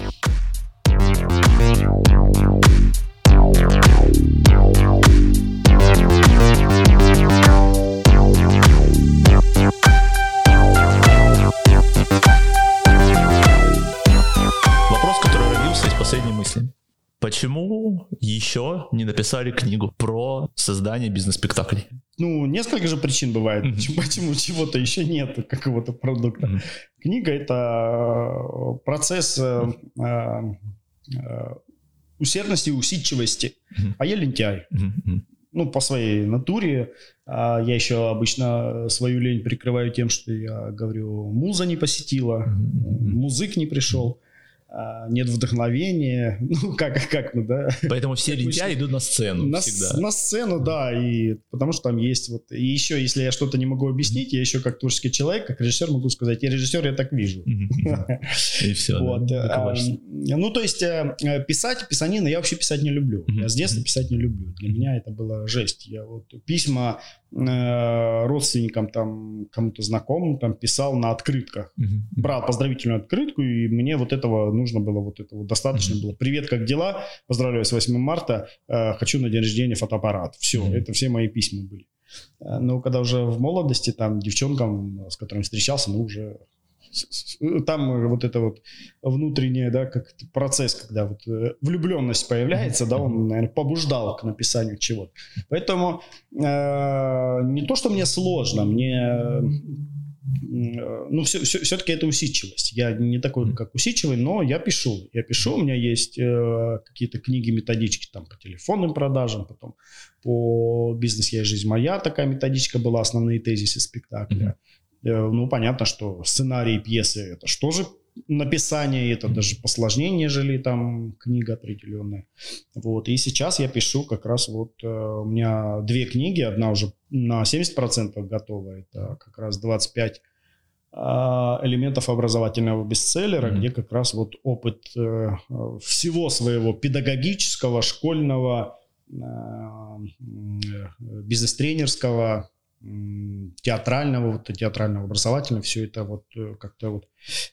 Вопрос, который родился из последней мысли. Почему еще не написали книгу про создание бизнес-спектаклей? Ну, несколько же причин бывает, почему, чего-то еще нет, какого-то продукта. Книга это э, процесс э, э, усердности и усидчивости. А я лентяй. Ну, по своей натуре. А я еще обычно свою лень прикрываю тем, что я говорю, муза не посетила, музык не пришел, нет вдохновения. Ну, как, как мы, да? Поэтому все лентяи идут на сцену На, всегда. на сцену, да, и потому что там есть вот... И еще, если я что-то не могу объяснить, я еще как творческий человек, как режиссер могу сказать, я режиссер, я так вижу. И все. Вот, а, ну, то есть э, э, писать, писанина, я вообще писать не люблю. Я с детства писать не люблю. Для меня это была жесть. Я вот письма родственникам, там, кому-то знакомым, там, писал на открытках. Брал поздравительную открытку, и мне вот этого нужно было, вот этого достаточно Мгм. было. Привет, как дела? Поздравляю с 8 марта. Э, хочу на день рождения фотоаппарат. Все, Мгм. это все мои письма были. Э, Но когда уже в молодости, там, девчонкам, с которыми встречался, ну, уже там э, вот это вот внутренний, да, как процесс, когда вот э, влюбленность появляется, да, он, наверное, побуждал к написанию чего-то. Поэтому э, не то, что мне сложно, мне э, ну, все, все, таки это усидчивость. Я не такой, как усидчивый, но я пишу. Я пишу, у меня есть э, какие-то книги, методички там по телефонным продажам, потом по «Бизнес я и жизнь моя» такая методичка была, основные тезисы спектакля. Э, ну, понятно, что сценарий пьесы – это что же написание, это даже посложнее, нежели там книга определенная. Вот. И сейчас я пишу как раз вот э, у меня две книги, одна уже на 70% готова, это как раз 25 а, элементов образовательного бестселлера, Мгм. где как раз вот опыт э, э, всего своего педагогического, школьного, э, э, бизнес-тренерского, театрального, вот театрального образовательного, все это вот э, как-то вот,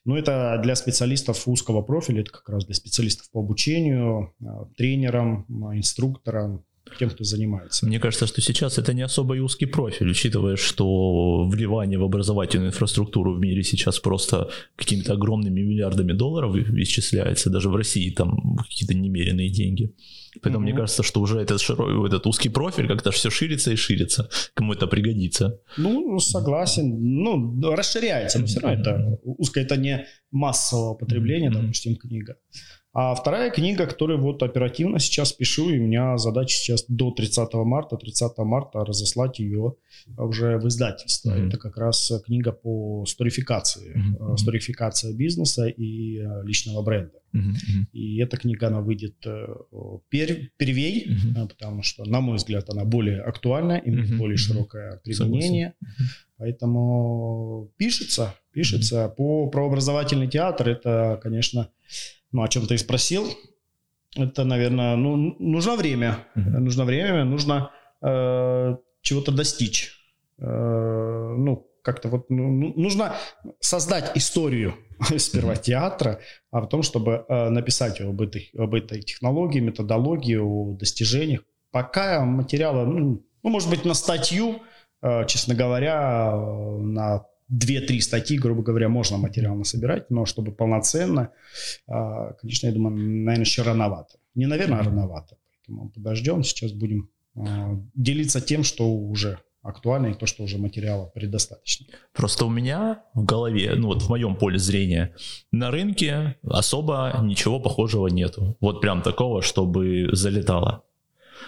ну это для специалистов узкого профиля, это как раз для специалистов по обучению, э, тренерам, м, инструкторам, тем, кто занимается. Мне кажется, что сейчас это не особо и узкий профиль, учитывая, что вливание в образовательную инфраструктуру в мире сейчас просто какими-то огромными миллиардами долларов исчисляется, даже в России там какие-то немеренные деньги. Поэтому Мгм. мне кажется, что уже этот, широ- этот узкий профиль как-то все ширится и ширится, кому это пригодится. Ну, согласен. Ну, расширяется, но все равно это узкое, это не массового потребления, Мгм. допустим, книга. А вторая книга, которую вот оперативно сейчас пишу, и у меня задача сейчас до 30 марта, 30 марта разослать ее уже в издательство. Мгм. Это как раз книга по сторификации, Мгм. э, сторификация бизнеса и э, личного бренда. Мгм, И эта книга, она выйдет э, пер- первей, э, потому что, на мой взгляд, она более актуальна, имеет Мгм, более широкое применение. Поэтому пишется, пишется. По, про образовательный театр это, конечно, ну, о чем ты и спросил. Это, наверное, ну, нужно время. Мгм. Нужно время, нужно э, чего-то достичь. Э, ну, как-то вот ну, ну, нужно создать историю сперва театра, а потом, чтобы э, написать об этой, об этой технологии, методологии, о достижениях. Пока материала, ну, ну, может быть, на статью, э, честно говоря, э, на 2-3 статьи, грубо говоря, можно материал насобирать, но чтобы полноценно, э, конечно, я думаю, наверное, еще рановато. Не, наверное, а рановато. Поэтому подождем, сейчас будем э, делиться тем, что уже актуально и то, что уже материала предостаточно. Просто у меня в голове, ну вот в моем поле зрения, на рынке особо ничего похожего нету. Вот прям такого, чтобы залетало.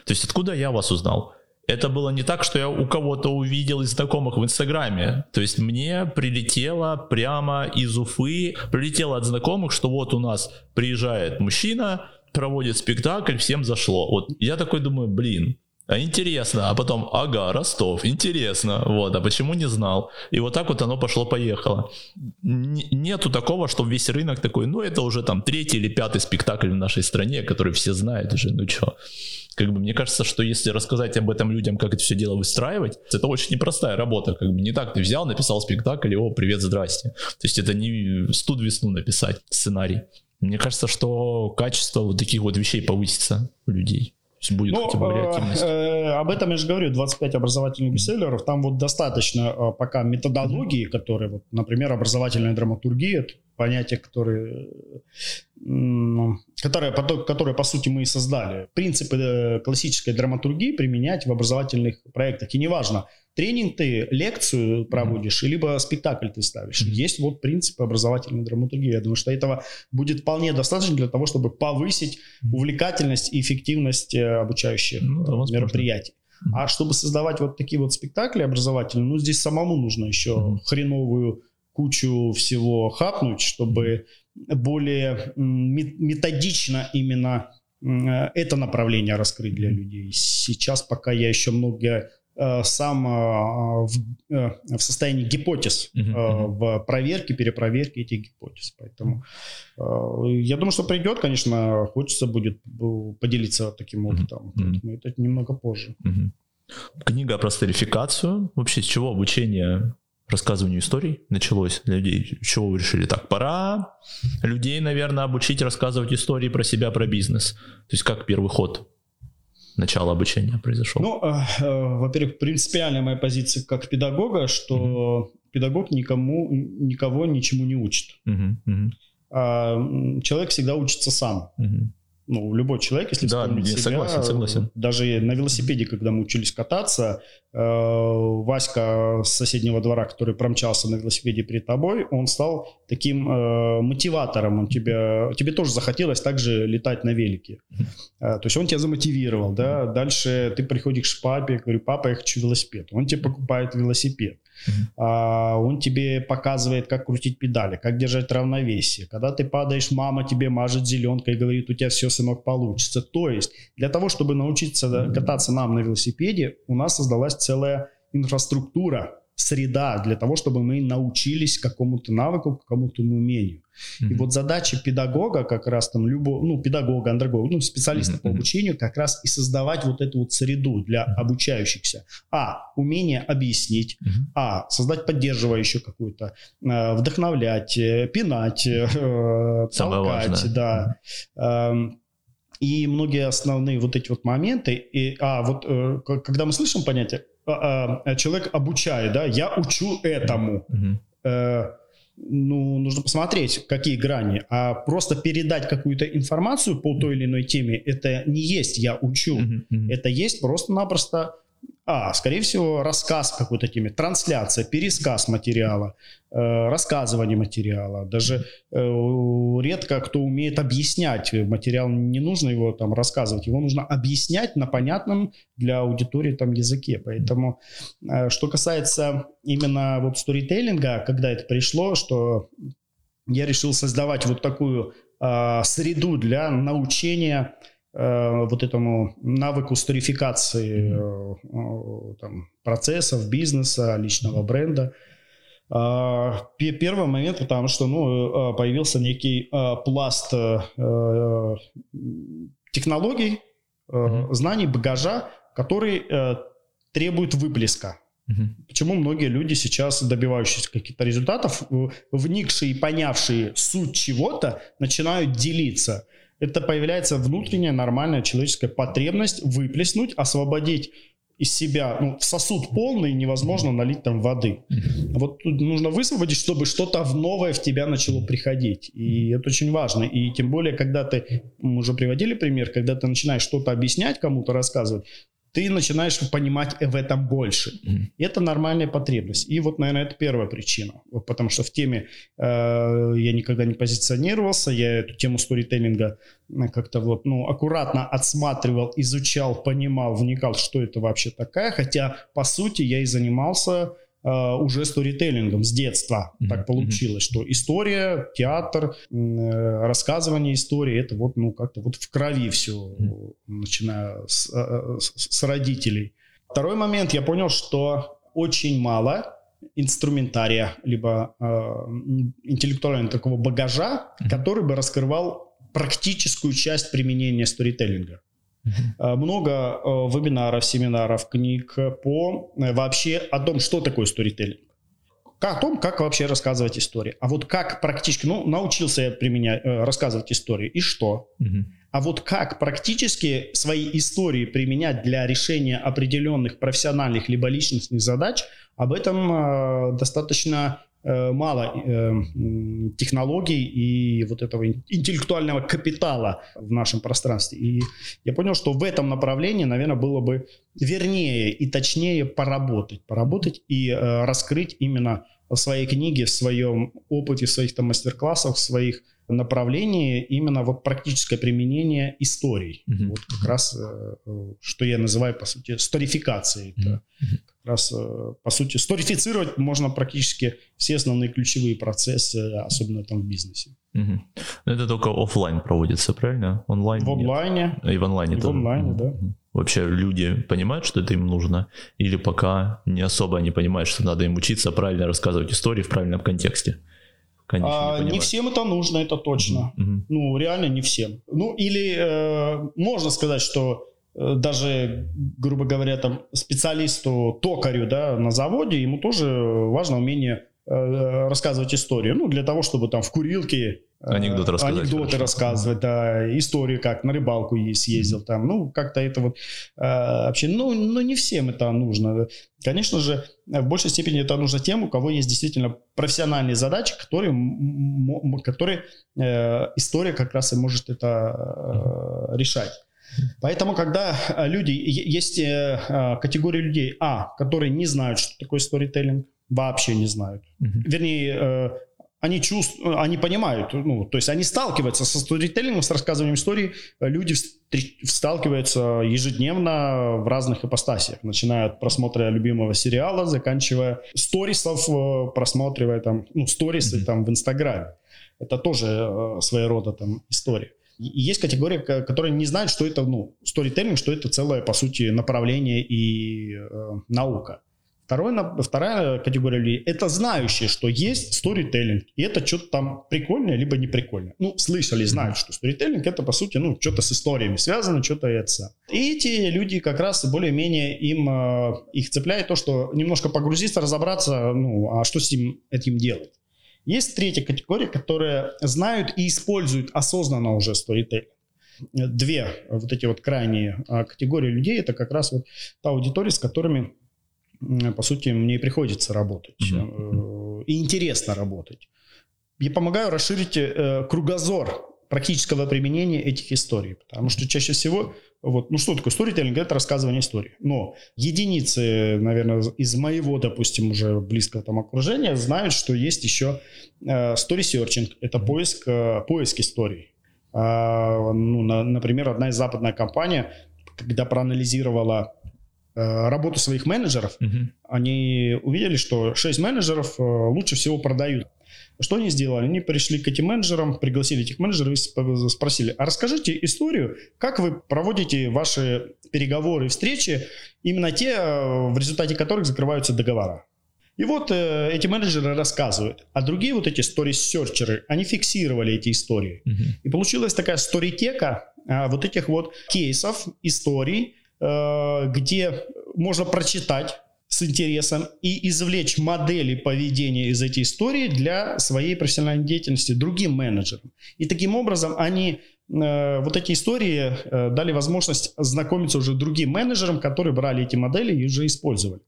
То есть откуда я вас узнал? Это было не так, что я у кого-то увидел из знакомых в Инстаграме. То есть мне прилетело прямо из Уфы, прилетело от знакомых, что вот у нас приезжает мужчина, проводит спектакль, всем зашло. Вот я такой думаю, блин, а интересно, а потом, ага, Ростов, интересно, вот, а почему не знал? И вот так вот оно пошло-поехало. Нету такого, что весь рынок такой, ну это уже там третий или пятый спектакль в нашей стране, который все знают уже, ну чё. Как бы мне кажется, что если рассказать об этом людям, как это все дело выстраивать, это очень непростая работа. Как бы не так ты взял, написал спектакль, и о, привет, здрасте. То есть это не студ весну написать сценарий. Мне кажется, что качество вот таких вот вещей повысится у людей. Будет Ну, хотя бы э, э, об этом я же говорю, 25 образовательных бестселлеров, там вот достаточно э, пока методологии, которые, вот, например, образовательная драматургия, понятие, которое, которое, которое, по сути, мы и создали. Принципы э, классической драматургии применять в образовательных проектах. И неважно, тренинг ты, лекцию проводишь, mm-hmm. либо спектакль ты ставишь. Mm-hmm. Есть вот принципы образовательной драматургии. Я думаю, что этого будет вполне достаточно для того, чтобы повысить увлекательность и эффективность э, обучающих ну, да, мероприятий. Mm-hmm. А чтобы создавать вот такие вот спектакли образовательные, ну, здесь самому нужно еще mm-hmm. хреновую кучу всего хапнуть, чтобы более методично именно это направление раскрыть для людей. Сейчас пока я еще много э, сам э, в, э, в состоянии гипотез uh-huh, в проверке, перепроверке этих гипотез. Поэтому я думаю, что придет, конечно, хочется будет поделиться таким опытом. Uh-huh. Поэтому это немного позже. Uh-huh. Книга про старификацию. Вообще, с чего обучение рассказыванию историй началось для людей? Чего вы решили? Так, пора людей, наверное, обучить рассказывать истории про себя, про бизнес. То есть как первый ход начала обучения произошел? Ну, э, э, во-первых, принципиальная моя позиция как педагога, что mm-hmm. педагог никому, никого ничему не учит. Mm-hmm. А человек всегда учится сам. Mm-hmm ну, любой человек, если да, вспомнить я себя, согласен, согласен. даже на велосипеде, когда мы учились кататься, э, Васька с соседнего двора, который промчался на велосипеде перед тобой, он стал таким э, мотиватором, он тебя, тебе тоже захотелось также летать на велике. Э, то есть он тебя замотивировал, да, дальше ты приходишь к папе, говорю, папа, я хочу велосипед, он тебе покупает велосипед. Uh-huh. Он тебе показывает, как крутить педали, как держать равновесие. Когда ты падаешь, мама тебе мажет зеленкой и говорит, у тебя все, сынок, получится. То есть для того, чтобы научиться кататься нам на велосипеде, у нас создалась целая инфраструктура, среда для того, чтобы мы научились какому-то навыку, какому-то умению. Mm-hmm. И вот задача педагога, как раз там любого, ну, педагога, андрогога, ну, специалиста mm-hmm. по обучению, как раз и создавать вот эту вот среду для mm-hmm. обучающихся. А, умение объяснить, mm-hmm. а, создать поддерживающую какую-то, э, вдохновлять, э, пинать, э, толкать, да. Э, и многие основные вот эти вот моменты, и, а, вот э, когда мы слышим понятие человек обучает, да, я учу этому. Mm-hmm. ну, нужно посмотреть, какие грани. А просто передать какую-то информацию по той или иной теме, это не есть я учу. Mm-hmm. Это есть просто-напросто а, скорее всего, рассказ какой-то теме, трансляция, пересказ материала, э, рассказывание материала. Даже э, редко кто умеет объяснять материал, не нужно его там рассказывать, его нужно объяснять на понятном для аудитории там языке. Поэтому, э, что касается именно вот сторителлинга, когда это пришло, что я решил создавать вот такую э, среду для научения вот этому навыку старификации mm-hmm. там, процессов, бизнеса, личного бренда. А, первый момент, потому что ну, появился некий пласт технологий, mm-hmm. знаний, багажа, который требует выплеска. Угу. Почему многие люди сейчас, добивающиеся каких-то результатов, вникшие и понявшие суть чего-то, начинают делиться это появляется внутренняя нормальная человеческая потребность выплеснуть, освободить из себя, ну, сосуд полный, невозможно налить там воды. Вот тут нужно высвободить, чтобы что-то новое в тебя начало приходить. И это очень важно. И тем более, когда ты, мы уже приводили пример, когда ты начинаешь что-то объяснять кому-то, рассказывать, ты начинаешь понимать в этом больше. Mm-hmm. Это нормальная потребность. И вот, наверное, это первая причина. Потому что в теме э, я никогда не позиционировался, я эту тему сторителлинга э, как-то вот, ну, аккуратно отсматривал, изучал, понимал, вникал, что это вообще такая. Хотя, по сути, я и занимался уже сторителлингом с детства. Mm-hmm. Так получилось, что история, театр, э, рассказывание истории, это вот, ну, как-то вот в крови все, mm-hmm. начиная с, э, с, с родителей. Второй момент, я понял, что очень мало инструментария, либо э, интеллектуального такого багажа, mm-hmm. который бы раскрывал практическую часть применения сторителлинга. Uh-huh. Много э, вебинаров, семинаров, книг по э, вообще о том, что такое сторителлинг. О том, как вообще рассказывать истории. А вот как практически, ну, научился я применять, рассказывать истории, и что? Uh-huh. А вот как практически свои истории применять для решения определенных профессиональных либо личностных задач, об этом достаточно э, мало э, технологий и вот этого интеллектуального капитала в нашем пространстве. И я понял, что в этом направлении, наверное, было бы вернее и точнее поработать, поработать и э, раскрыть именно в своей книге, в своем опыте, в своих там мастер-классах, в своих направлении именно вот практическое применение историй. Mm-hmm. Вот как раз, э, что я называю, по сути, сторификацией. Mm-hmm. Это раз, э, по сути, сторифицировать можно практически все основные ключевые процессы, особенно там в бизнесе. Mm-hmm. Это только офлайн проводится, правильно? Онлайн? В онлайне. И в онлайне и тоже. В онлайне, да. Вообще люди понимают, что это им нужно? Или пока не особо они понимают, что надо им учиться правильно рассказывать истории в правильном контексте? Конечно, а, не, не всем это нужно, это точно. Mm-hmm. Ну, реально не всем. Ну, или э, можно сказать, что даже, грубо говоря, там специалисту токарю да, на заводе, ему тоже важно умение э, рассказывать историю. Ну, для того, чтобы там в курилке Анекдоты рассказать. Анекдоты хорошо. рассказывать, да, историю как на рыбалку съездил там, ну, как-то это вот э, вообще, ну, ну, не всем это нужно. Конечно же, в большей степени это нужно тем, у кого есть действительно профессиональные задачи, которые, которые э, история как раз и может это э, решать. Поэтому, когда люди, есть э, э, категория людей, а, которые не знают, что такое сторителлинг, вообще не знают. Mm-hmm. Вернее, э, они чувствуют, они понимают, ну, то есть они сталкиваются со сторителлингом, с рассказыванием истории. Люди сталкиваются ежедневно в разных ипостасиях, начиная от просмотра любимого сериала, заканчивая сторисов, э, просматривая там, ну, сторисы mm-hmm. там в Инстаграме. Это тоже э, своего рода там история. И есть категория, которая не знает, что это, ну, сторителлинг, что это целое, по сути, направление и э, наука. Второе, вторая категория людей – это знающие, что есть сторителлинг, и это что-то там прикольное, либо не прикольное. Ну, слышали, знают, что сторителлинг – это, по сути, ну, что-то с историями связано, что-то это. И эти люди как раз более-менее им, э, их цепляет то, что немножко погрузиться, разобраться, ну, а что с этим, этим делать. Есть третья категория, которые знают и используют осознанно уже сторителлинг две вот эти вот крайние э, категории людей, это как раз вот та аудитория, с которыми по сути, мне и приходится работать. Mm-hmm. И интересно работать. Я помогаю расширить э, кругозор практического применения этих историй. Потому что чаще всего, вот, ну что такое сторителлинг? Это рассказывание истории. Но единицы, наверное, из моего, допустим, уже близкого там окружения знают, что есть еще э, story searching. Это поиск, э, поиск историй. Э, ну, на, например, одна из западная компания, когда проанализировала Э, работу своих менеджеров, угу. они увидели, что 6 менеджеров лучше всего продают. Что они сделали? Они пришли к этим менеджерам, пригласили этих менеджеров и спросили, а расскажите историю, как вы проводите ваши переговоры и встречи, именно те, э, в результате которых закрываются договора. И вот э, эти менеджеры рассказывают, а другие вот эти story-серчеры, они фиксировали эти истории. Uh-huh. И получилась такая сторитека э, вот этих вот кейсов, историй, Э, где можно прочитать с интересом и извлечь модели поведения из этой истории для своей профессиональной деятельности другим менеджерам. И таким образом они э, вот эти истории э, дали возможность знакомиться уже другим менеджерам, которые брали эти модели и уже использовали.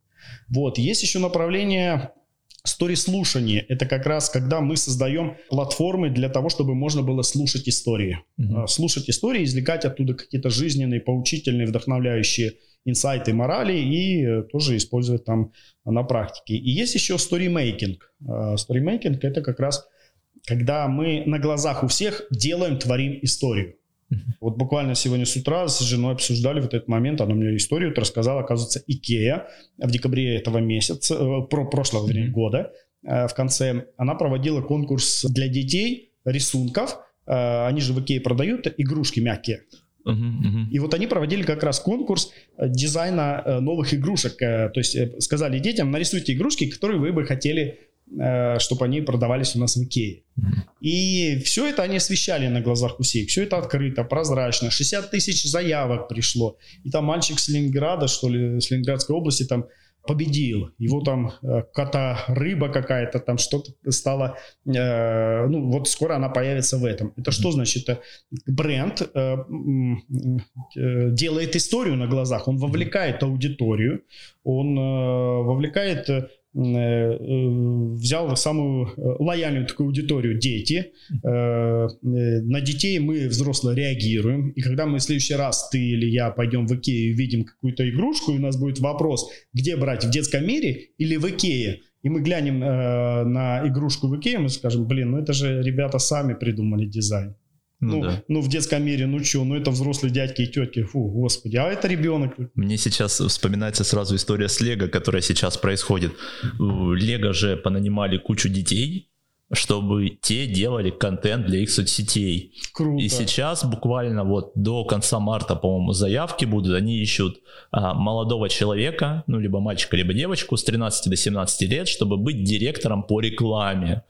Вот. Есть еще направление Story слушание – это как раз когда мы создаем платформы для того, чтобы можно было слушать истории. Mm-hmm. Слушать истории, извлекать оттуда какие-то жизненные, поучительные, вдохновляющие инсайты, морали и э, тоже использовать там на практике. И есть еще storymaking. Storymaking – это как раз когда мы на глазах у всех делаем, творим историю. Вот буквально сегодня с утра с женой обсуждали вот этот момент, она мне историю рассказала, оказывается, Икея в декабре этого месяца, э, про прошлого mm-hmm. года, э, в конце, она проводила конкурс для детей рисунков, э, они же в Икее продают игрушки мягкие. Uh-huh, uh-huh. И вот они проводили как раз конкурс дизайна новых игрушек. То есть сказали детям, нарисуйте игрушки, которые вы бы хотели Э, чтобы они продавались у нас в Икее. И все это они освещали на глазах у всех. Все это открыто, прозрачно. 60 тысяч заявок пришло. И там мальчик с Ленинграда, что ли, с Ленинградской области там победил. Его там э, кота рыба какая-то, там что-то стало. Э, ну, вот скоро она появится в этом. Это что значит? Это бренд э, э, делает историю на глазах. Он вовлекает аудиторию, он э, вовлекает взял самую лояльную такую аудиторию дети. На детей мы взрослые реагируем. И когда мы в следующий раз, ты или я, пойдем в Икею и видим какую-то игрушку, и у нас будет вопрос, где брать, в детском мире или в Икее, и мы глянем э, на игрушку в Икее, мы скажем, блин, ну это же ребята сами придумали дизайн. Ну, ну, да. ну, в детском мире, ну что, ну это взрослые дядьки и тетки, фу, господи, а это ребенок. Мне сейчас вспоминается сразу история с Лего, которая сейчас происходит. Лего же понанимали кучу детей, чтобы те делали контент для их соцсетей. Круто. И сейчас буквально вот до конца марта, по-моему, заявки будут. Они ищут а, молодого человека, ну, либо мальчика, либо девочку с 13 до 17 лет, чтобы быть директором по рекламе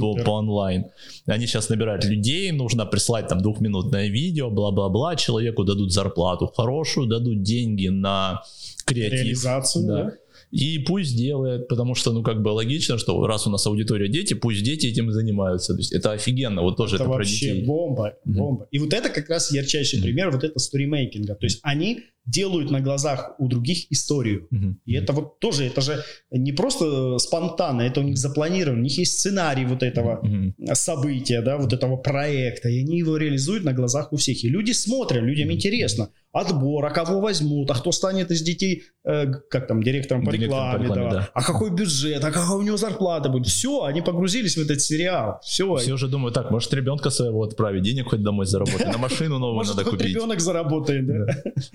по, по онлайн. Они сейчас набирают людей, нужно прислать там двухминутное видео, бла-бла-бла, человеку дадут зарплату хорошую, дадут деньги на креатив. Реализацию, да. да и пусть делает, потому что, ну, как бы логично, что раз у нас аудитория дети, пусть дети этим занимаются. То есть это офигенно, вот тоже это, это вообще про детей. бомба, бомба. Mm-hmm. И вот это как раз ярчайший mm-hmm. пример вот это сторимейкинга. То есть они делают на глазах у других историю. Mm-hmm. И это вот тоже, это же не просто спонтанно, это у них запланировано, у них есть сценарий вот этого mm-hmm. события, да, вот этого проекта, и они его реализуют на глазах у всех. И люди смотрят, людям mm-hmm. интересно отбор, а кого возьмут, а кто станет из детей, э, как там, директором по рекламе, по рекламе да. да. а какой бюджет, а какая у него зарплата будет. Все, они погрузились в этот сериал. Все. Все уже думают, так, может ребенка своего отправить, денег хоть домой заработать, на машину новую надо купить. ребенок заработает, да.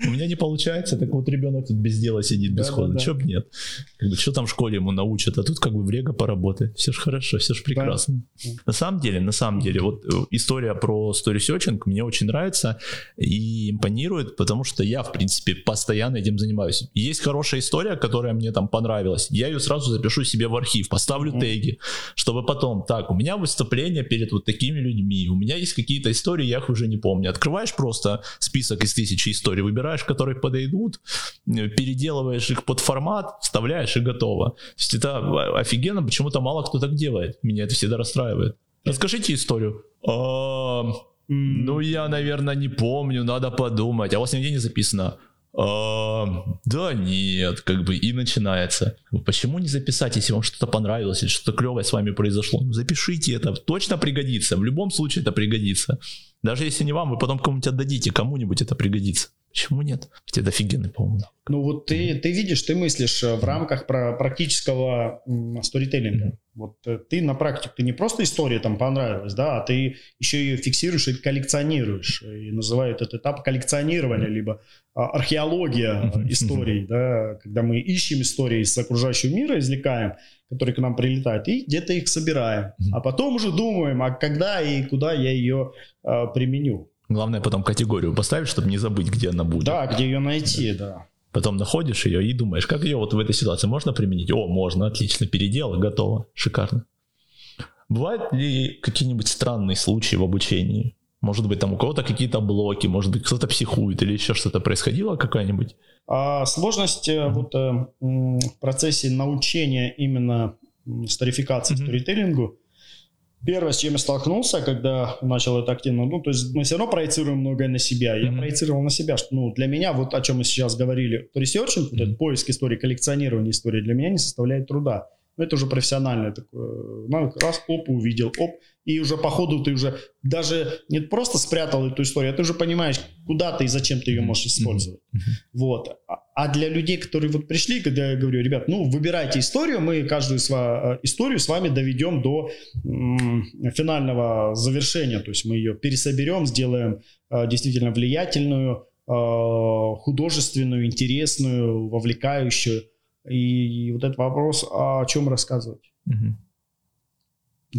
У меня не получается, так вот ребенок тут без дела сидит, без хода. Че б нет? Как бы, что там в школе ему научат, а тут как бы в Лего поработать. Все же хорошо, все же прекрасно. На самом деле, на самом деле, вот э, история про story searching мне очень нравится и импонирует, потому что я, в принципе, постоянно этим занимаюсь. Есть хорошая история, которая мне там понравилась, я ее сразу запишу себе в архив, поставлю mm. теги, чтобы потом, так, у меня выступление перед вот такими людьми, у меня есть какие-то истории, я их уже не помню. Открываешь просто список из тысячи историй, выбираешь, которые подойдут, э, переделываешь их под формат, вставляешь и готово. То есть это офигенно, почему-то мало кто так делает. Меня это всегда расстраивает. Расскажите историю. Ну, я, наверное, не помню, надо подумать. А у вас нигде не записано? А, да нет, как бы и начинается. Почему не записать, если вам что-то понравилось или что-то клевое с вами произошло? Ну, запишите это, точно пригодится. В любом случае это пригодится. Даже если не вам, вы потом кому-нибудь отдадите, кому-нибудь это пригодится. Почему нет? Ведь это офигенный, по-моему. Ну вот ты, ты видишь, ты мыслишь э, в рамках про практического сторителлинга. Mm-hmm. Вот э, ты на практике, ты не просто история там понравилась, да, а ты еще ее фиксируешь и коллекционируешь. И называют этот этап коллекционирования, либо а, археология историй, да, когда мы ищем истории из окружающего мира, извлекаем, которые к нам прилетают, и где-то их собираем. А потом уже думаем, а когда и куда я ее а, применю. Главное потом категорию поставить, чтобы не забыть, где она будет. Да, где ее найти, да. Потом находишь ее и думаешь, как ее вот в этой ситуации можно применить? О, можно, отлично, переделал, готово, шикарно. Бывают ли какие-нибудь странные случаи в обучении? Может быть, там у кого-то какие-то блоки, может быть, кто-то психует или еще что-то происходило какая-нибудь? А сложность mm-hmm. вот э, в процессе научения именно старификации, mm-hmm. сторителлингу Первое, с чем я столкнулся, когда начал это активно, ну, то есть мы все равно проецируем многое на себя. Я mm-hmm. проецировал на себя, что, ну, для меня, вот о чем мы сейчас говорили, researching, mm-hmm. вот этот поиск истории, коллекционирование истории, для меня не составляет труда. Ну, это уже профессиональное такое. Ну, раз, оп, увидел, оп. И уже по ходу ты уже даже не просто спрятал эту историю, а ты уже понимаешь, куда ты и зачем ты ее можешь использовать. Вот. А, а для людей, которые вот пришли, когда я говорю, ребят, ну, выбирайте историю, мы каждую сва- э, историю с вами доведем до м- финального завершения. То есть мы ее пересоберем, сделаем э, действительно влиятельную, э, художественную, интересную, вовлекающую. И вот этот вопрос, а о чем рассказывать? Угу.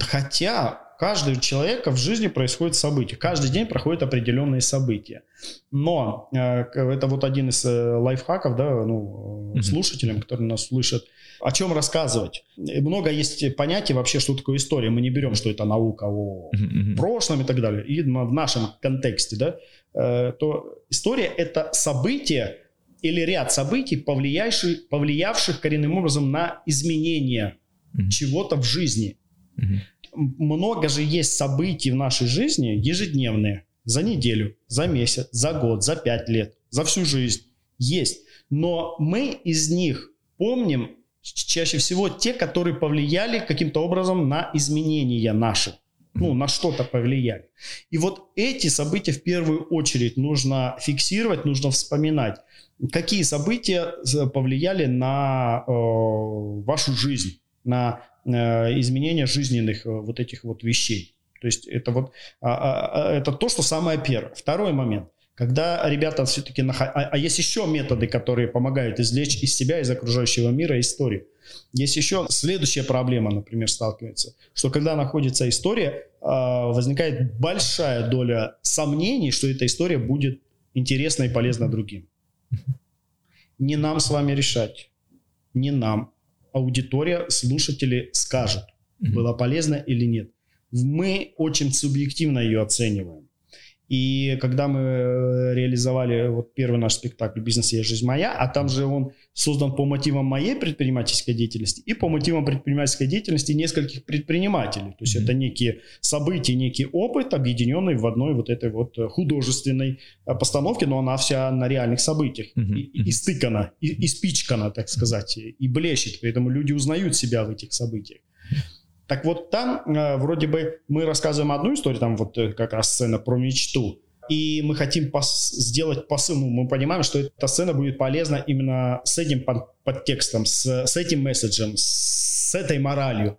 Хотя каждого человека в жизни происходит события. Каждый день проходят определенные события. Но э, это вот один из э, лайфхаков, да, ну, mm слушателям, которые нас слышат, о чем рассказывать. Много есть понятий вообще, что такое история. Мы не берем, что это наука о прошлом и так далее. И в нашем контексте, да, то история – это событие, или ряд событий, повлиявших, повлиявших коренным образом на изменение mm-hmm. чего-то в жизни. Mm-hmm. Много же есть событий в нашей жизни ежедневные, за неделю, за месяц, за год, за пять лет, за всю жизнь. Есть. Но мы из них помним чаще всего те, которые повлияли каким-то образом на изменения наши. Ну, на что-то повлияли. И вот эти события в первую очередь нужно фиксировать, нужно вспоминать. Какие события повлияли на э, вашу жизнь, на э, изменение жизненных э, вот этих вот вещей. То есть это вот а, а, а, это то, что самое первое. Второй момент – когда ребята все-таки... Нах... А, а есть еще методы, которые помогают извлечь из себя, из окружающего мира историю. Есть еще следующая проблема, например, сталкивается, что когда находится история, а, возникает большая доля сомнений, что эта история будет интересна и полезна другим. Не нам с вами решать. Не нам. Аудитория, слушатели скажут, было полезно или нет. Мы очень субъективно ее оцениваем. И когда мы э, реализовали вот первый наш спектакль «Бизнес я, жизнь моя», а там же он создан по мотивам моей предпринимательской деятельности и по мотивам предпринимательской деятельности нескольких предпринимателей. То есть mm-hmm. это некие события, некий опыт, объединенный в одной вот этой вот э, художественной э, постановке, но она вся на реальных событиях. Mm-hmm. И, и стыкана, и, и спичкана, так сказать, и блещет. Поэтому люди узнают себя в этих событиях. Так вот там э, вроде бы мы рассказываем одну историю, там вот э, как раз сцена про мечту, и мы хотим пос- сделать посыл, ну, мы понимаем, что эта сцена будет полезна именно с этим под- подтекстом, с, с этим месседжем, с этой моралью.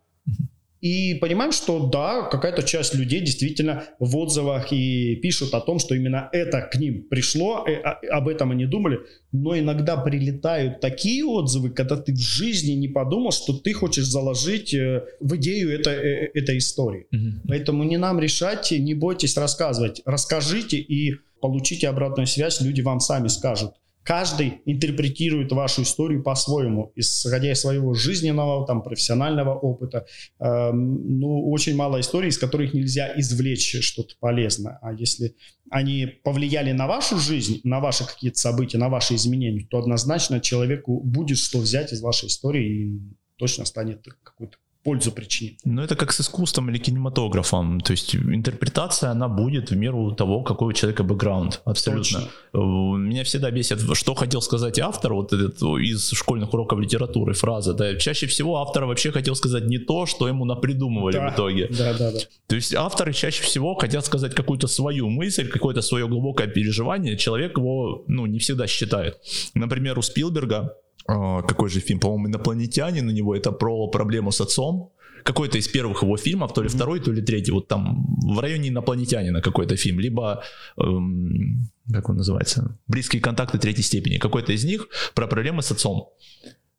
И понимаем, что да, какая-то часть людей действительно в отзывах и пишут о том, что именно это к ним пришло, э, об этом они думали. Но иногда прилетают такие отзывы, когда ты в жизни не подумал, что ты хочешь заложить э, в идею это, э, этой истории. Mm-hmm. Поэтому не нам решать, не бойтесь рассказывать. Расскажите и получите обратную связь, люди вам сами скажут каждый интерпретирует вашу историю по-своему, исходя из своего жизненного, там, профессионального опыта. Э, ну, очень мало историй, из которых нельзя извлечь что-то полезное. А если они повлияли на вашу жизнь, на ваши какие-то события, на ваши изменения, то однозначно человеку будет что взять из вашей истории и точно станет какой-то пользу причинит. Ну, это как с искусством или кинематографом. То есть интерпретация, она будет в меру того, какой у человека бэкграунд. Абсолютно. Точно. Э, меня всегда бесит, что хотел сказать автор вот этот, из школьных уроков литературы, фраза. Да, чаще всего автор вообще хотел сказать не то, что ему напридумывали да, в итоге. Да, да, да. То есть авторы чаще всего хотят сказать какую-то свою мысль, какое-то свое глубокое переживание. Человек его, ну, не всегда считает. Например, у Спилберга какой же фильм, по-моему, «Инопланетянин» у него, это про проблему с отцом. Какой-то из первых его фильмов, то ли второй, то ли третий, вот там в районе «Инопланетянина» какой-то фильм, либо, эм, как он называется, «Близкие контакты третьей степени», какой-то из них про проблемы с отцом.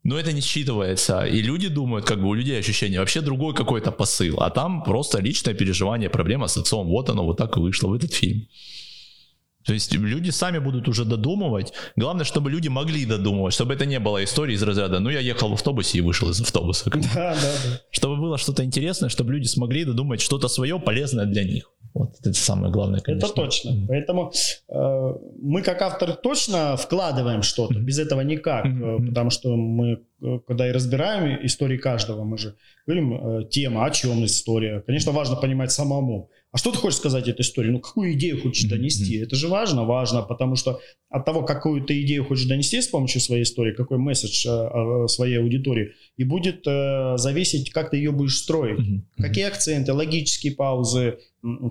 Но это не считывается, и люди думают, как бы у людей ощущение вообще другой какой-то посыл, а там просто личное переживание, проблема с отцом, вот оно вот так и вышло в этот фильм. То есть люди сами будут уже додумывать. Главное, чтобы люди могли додумывать, чтобы это не было истории из разряда «ну я ехал в автобусе и вышел из автобуса». Да, да, да. Чтобы было что-то интересное, чтобы люди смогли додумать что-то свое полезное для них. Вот это самое главное, конечно. Это точно. Mm-hmm. Поэтому э, мы как авторы точно вкладываем что-то. Mm-hmm. Без этого никак. Mm-hmm. Потому что мы, э, когда и разбираем истории каждого, мы же говорим э, тема, о чем история. Конечно, важно понимать самому. А что ты хочешь сказать этой истории? Ну, какую идею хочешь донести? Mm-hmm. Это же важно, важно, потому что от того, какую ты идею хочешь донести с помощью своей истории, какой месседж э, своей аудитории, и будет э, зависеть, как ты ее будешь строить. Mm-hmm. Какие акценты, логические паузы,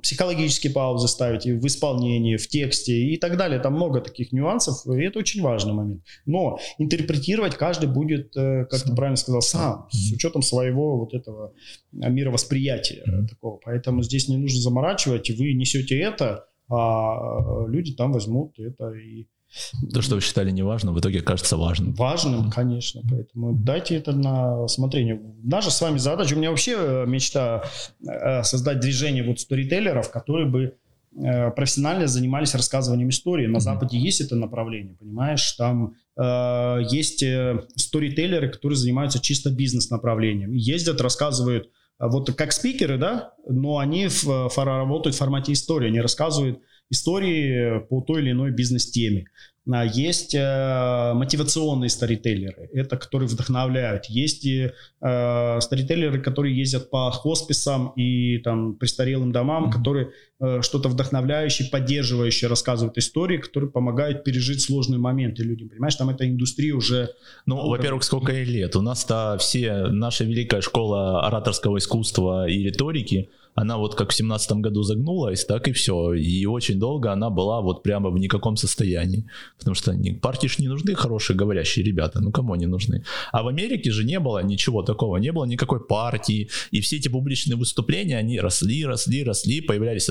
психологические паузы ставить в исполнении, в тексте и так далее. Там много таких нюансов, и это очень важный момент. Но интерпретировать каждый будет, э, как ты правильно сказал, сам, mm-hmm. с учетом своего вот этого мировосприятия mm-hmm. такого. Поэтому здесь не нужно заморачивать, вы несете это, а люди там возьмут это и то, что вы считали неважным, в итоге кажется важным. Важным, конечно. Поэтому дайте это на смотрение. Наша с вами задача, у меня вообще э, мечта э, создать движение вот сторителлеров, которые бы э, профессионально занимались рассказыванием истории. На Западе есть это направление, понимаешь? Там э, есть сторителлеры, которые занимаются чисто бизнес-направлением. Ездят, рассказывают вот как спикеры, да, но они в, в, работают в формате истории, они рассказывают истории по той или иной бизнес-теме. А, есть э, мотивационные старителлеры, это которые вдохновляют. Есть и э, старителлеры, которые ездят по хосписам и там престарелым домам, mm-hmm. которые э, что-то вдохновляющее, поддерживающее рассказывают истории, которые помогают пережить сложные моменты людям. Понимаешь, там эта индустрия уже... Ну, ну во-первых, сколько лет? У нас-то все, наша великая школа ораторского искусства и риторики – она вот как в семнадцатом году загнулась, так и все. И очень долго она была вот прямо в никаком состоянии. Потому что партии ж не нужны хорошие говорящие ребята. Ну кому они нужны? А в Америке же не было ничего такого. Не было никакой партии. И все эти публичные выступления, они росли, росли, росли. Появлялись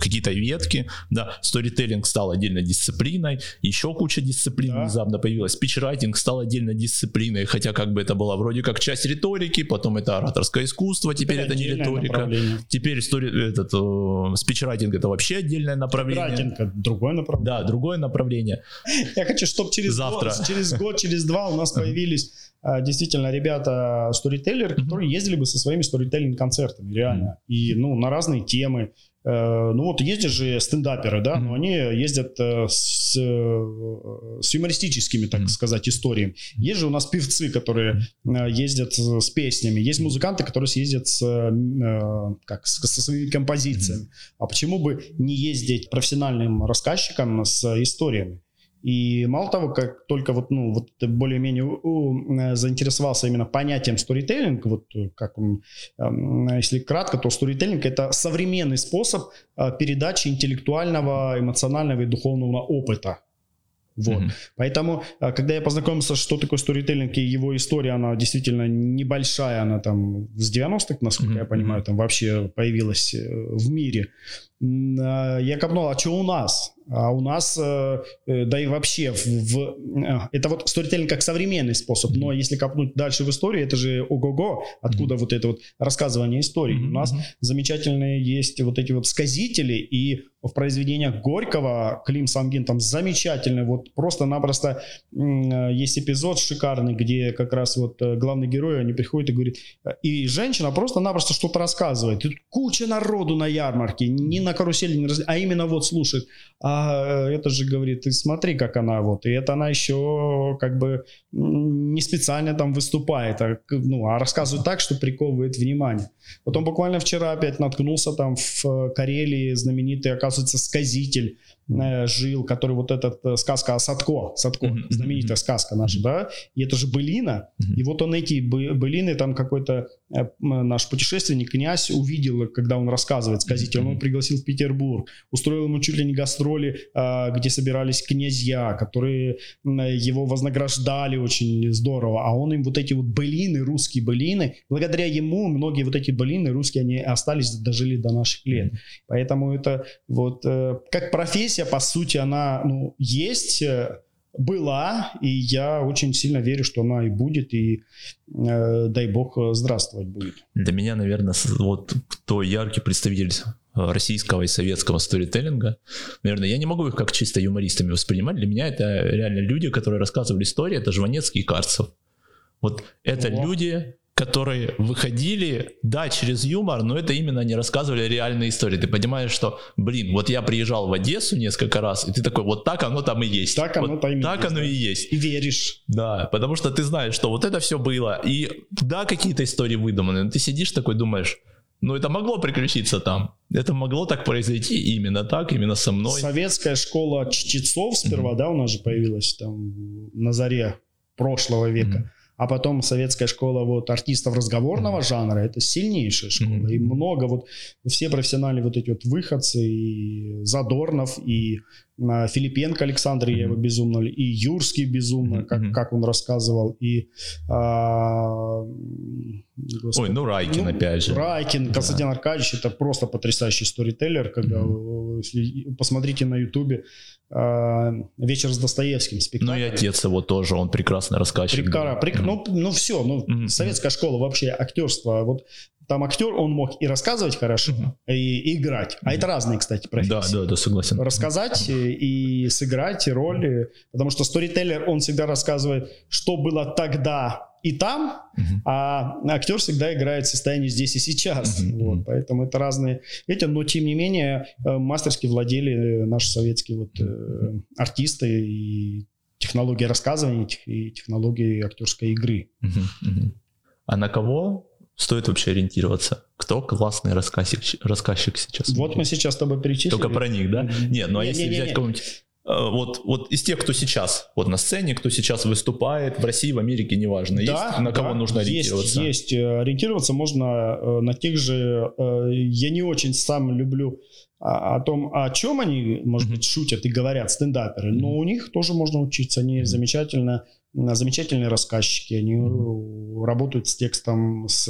какие-то ветки. Да, сторителлинг стал отдельной дисциплиной. Еще куча дисциплин да. внезапно появилась. Спичрайтинг стал отдельной дисциплиной. Хотя как бы это было вроде как часть риторики. Потом это ораторское искусство. Теперь это, это не риторика. Теперь история, этот, спичрайтинг это вообще отдельное направление. Спичрайтинг другое направление. Да, другое направление. Я хочу, чтобы через Завтра. год, через год, через два у нас появились а, действительно ребята сторителлеры, которые ездили бы со своими сторителлинг концертами, реально. И ну на разные темы. Э, ну вот ездят же стендаперы, да, но они ездят э, с, э, с юмористическими, так сказать, историями. Есть же у нас певцы, которые ездят с песнями, есть музыканты, которые съездят с, как, со своими композициями. А почему бы не ездить профессиональным рассказчикам с историями? И мало того, как только вот, ну, вот более-менее э, заинтересовался именно понятием сторителлинг, вот э, как он, эм, если кратко, то сторителлинг это современный способ э, передачи интеллектуального, эмоционального и духовного опыта. Вот. Mm-hmm. Поэтому, когда я познакомился, что такое сторителлинг и его история, она действительно небольшая, она там с 90-х, насколько mm-hmm. я понимаю, там вообще появилась в мире. Я копнул, а что у нас? А у нас, э, э, да и вообще, в, в, э, это вот сторителлинг как современный способ, но если копнуть дальше в историю, это же ого-го, откуда mm-hmm. вот это вот рассказывание истории. Mm-hmm. У нас замечательные есть вот эти вот сказители, и в произведениях Горького Клим Самгин там замечательный, вот просто-напросто есть эпизод шикарный, где как раз вот главный герой, они приходят и говорит, и женщина просто-напросто что-то рассказывает, и куча народу на ярмарке, ни на карусели, не раз... а именно вот слушает, а а это же говорит, ты смотри, как она вот, и это она еще как бы не специально там выступает, а, ну, а рассказывает так, что приковывает внимание. Потом буквально вчера опять наткнулся там в Карелии знаменитый, оказывается, сказитель, Э, жил, который вот этот э, сказка о Садко, Садко, mm-hmm. знаменитая сказка наша, да, и это же былина, mm-hmm. и вот он эти былины, там какой-то э, наш путешественник, князь, увидел, когда он рассказывает сказитель, mm-hmm. он пригласил в Петербург, устроил ему чуть ли не гастроли, где собирались князья, которые его вознаграждали очень здорово, а он им вот эти вот былины, русские былины, благодаря ему многие вот эти былины русские, они остались, дожили до наших лет, поэтому это вот как профессия профессия, по сути, она ну, есть, э, была, и я очень сильно верю, что она и будет, и э, дай бог здравствовать будет. Для меня, наверное, вот кто яркий представитель российского и советского сторителлинга. Наверное, я не могу их как чисто юмористами воспринимать. Для меня это реально люди, которые рассказывали истории. Это Жванецкий и Карцев. Вот это О. люди, которые выходили, да, через юмор, но это именно они рассказывали реальные истории. Ты понимаешь, что, блин, вот я приезжал в Одессу несколько раз, и ты такой, вот так оно там и есть. Так оно вот там и Так есть, оно и есть. И веришь. Да, потому что ты знаешь, что вот это все было. И да, какие-то истории выдуманы, но ты сидишь такой, думаешь, ну это могло приключиться там. Это могло так произойти именно так, именно со мной. Советская школа чтецов сперва, mm-hmm. да, у нас же появилась там на заре прошлого века. Mm-hmm а потом советская школа вот артистов разговорного жанра, это сильнейшая школа, и много вот, все профессиональные вот эти вот выходцы, и Задорнов, и Филипенко Александр, mm-hmm. я его безумно, и Юрский безумно, mm-hmm. как, как он рассказывал, и... А, господи, Ой, ну Райкин ну, опять же. Райкин, Константин да. Аркадьевич, это просто потрясающий сторителлер, когда, mm-hmm. посмотрите на ютубе, а, вечер с Достоевским спектакль. Ну и отец его тоже, он прекрасный рассказчик. Прикара, прик, ну, ну все, ну mm-hmm. советская школа вообще актерство, вот там актер, он мог и рассказывать хорошо, mm-hmm. и, и играть. Mm-hmm. А это разные, кстати, профессии. Да, да, да, согласен. Рассказать mm-hmm. и сыграть роли, потому что сторителлер, он всегда рассказывает, что было тогда, и там, uh-huh. а актер всегда играет в состоянии здесь и сейчас. Uh-huh. Вот, поэтому это разные эти, но тем не менее э, мастерски владели наши советские вот э, артисты и технологии рассказывания и технологии актерской игры. Uh-huh. Uh-huh. А на кого стоит вообще ориентироваться? Кто классный рассказчик, рассказчик сейчас? Вот мы сейчас с тобой перечислили. Только про них, да? Нет, ну а если взять кого-нибудь Э, вот, вот из тех, кто сейчас вот на сцене, кто сейчас выступает в России, в Америке, неважно, да, есть на кого да, нужно ориентироваться? Есть, есть. Э, ориентироваться можно э, на тех же, я не очень сам люблю о том, о чем они, может быть, шутят и говорят, стендаперы, но у них тоже можно учиться, они замечательно замечательные рассказчики, они работают с текстом, с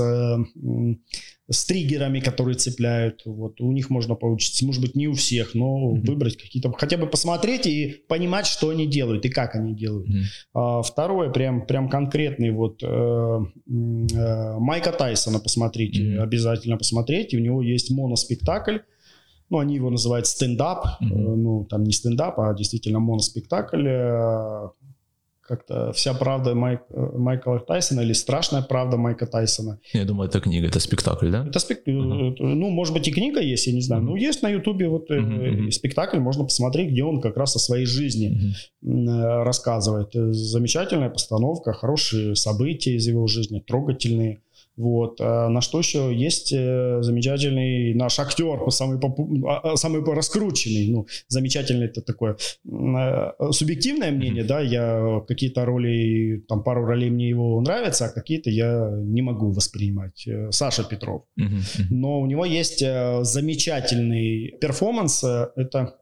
с триггерами, которые цепляют. Вот у них можно поучиться, может быть, не у всех, но mm-hmm. выбрать какие-то, хотя бы посмотреть и понимать, что они делают и как они делают. Mm-hmm. А, второе, прям, прям конкретный, вот э, э, Майка Тайсона посмотрите, mm-hmm. обязательно посмотрите. У него есть моноспектакль. Ну, они его называют стендап. Mm-hmm. Ну, там не стендап, а действительно моноспектакль э, как-то вся правда Майк, э, Майкла Тайсона или страшная правда Майка Тайсона. Я думаю, это книга, это спектакль, да? Это спектакль, uh-huh. ну, может быть, и книга есть, я не знаю. Uh-huh. Ну, есть на Ютубе вот uh-huh. спектакль, можно посмотреть, где он как раз о своей жизни uh-huh. рассказывает. Замечательная постановка, хорошие события из его жизни, трогательные. Вот. А на что еще есть э, замечательный наш актер, самый, попу... А, а, самый раскрученный. Ну, замечательный это такое э, субъективное мнение, да, я какие-то роли, там пару ролей мне его нравятся, а какие-то я не могу воспринимать. Э, Саша Петров. Но у него есть замечательный перформанс, это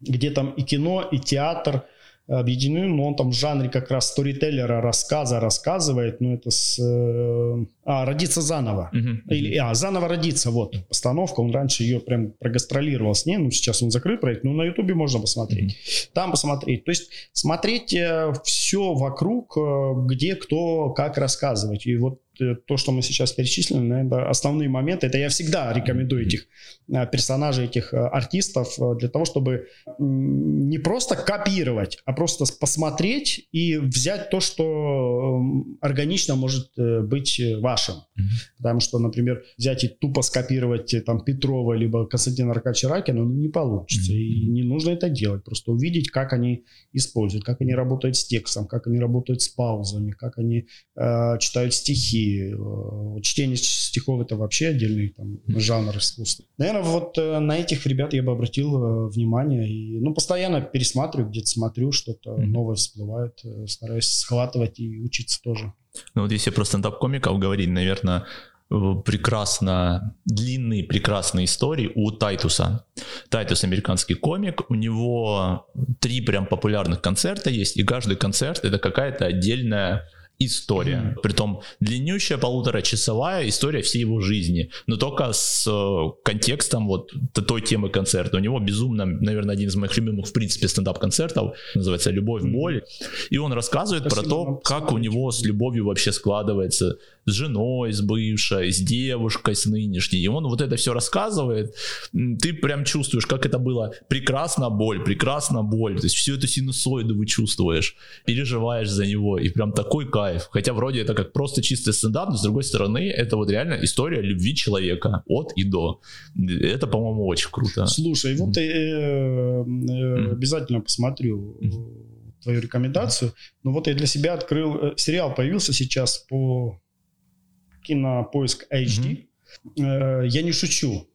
где там и кино, и театр, объединены, но он там в жанре как раз сторителлера, рассказа рассказывает, ну это с... Э, а, «Родиться заново». Uh-huh. Или, а, «Заново родиться», вот, постановка, он раньше ее прям прогастролировал с ней, ну сейчас он закрыт проект, но на ютубе можно посмотреть. Uh-huh. Там посмотреть, то есть смотреть э, все вокруг, э, где кто как рассказывать, и вот то, что мы сейчас перечислили, наверное, основные моменты. Это я всегда рекомендую этих э, персонажей, этих э, артистов для того, чтобы не просто копировать, а просто посмотреть и взять то, что органично может быть вашим. Потому что, например, взять и тупо скопировать там Петрова либо Константина Аркадьевича Ракина, ну, не получится. И не нужно это делать. Просто увидеть, как они используют, как они работают с текстом, как они работают с паузами, как они э, читают стихи, Э, чтение стихов это вообще отдельный там, жанр искусства. Наверное, вот э, на этих ребят я бы обратил э, внимание. И, ну, постоянно пересматриваю, где-то смотрю, что-то mm-hmm. новое всплывает, стараюсь схватывать и учиться тоже. Ну вот если про стендап-комиков говорить, наверное, прекрасно, длинные прекрасные истории у Тайтуса. Тайтус американский комик, у него три прям популярных концерта есть, и каждый концерт это какая-то отдельная история. Mm-hmm. Притом длиннющая полуторачасовая история всей его жизни, но только с э, контекстом вот той темы концерта. У него безумно, наверное, один из моих любимых в принципе стендап-концертов, называется «Любовь, боль». И он рассказывает Спасибо про то, как у него с любовью вообще складывается с женой, с бывшей, с девушкой, с нынешней. И он вот это все рассказывает. Ты прям чувствуешь, как это было прекрасно боль, прекрасно боль. То есть всю эту синусоиду вы чувствуешь, переживаешь за него. И прям такой кайф. Хотя вроде это как просто чистый стендап, но с другой стороны это вот реально история любви человека от и до. Это, по-моему, очень круто. Слушай, вот э, э, обязательно посмотрю твою рекомендацию. Но вот я для себя открыл, э, сериал появился сейчас по кинопоиск HD. Mm-hmm. Я не шучу.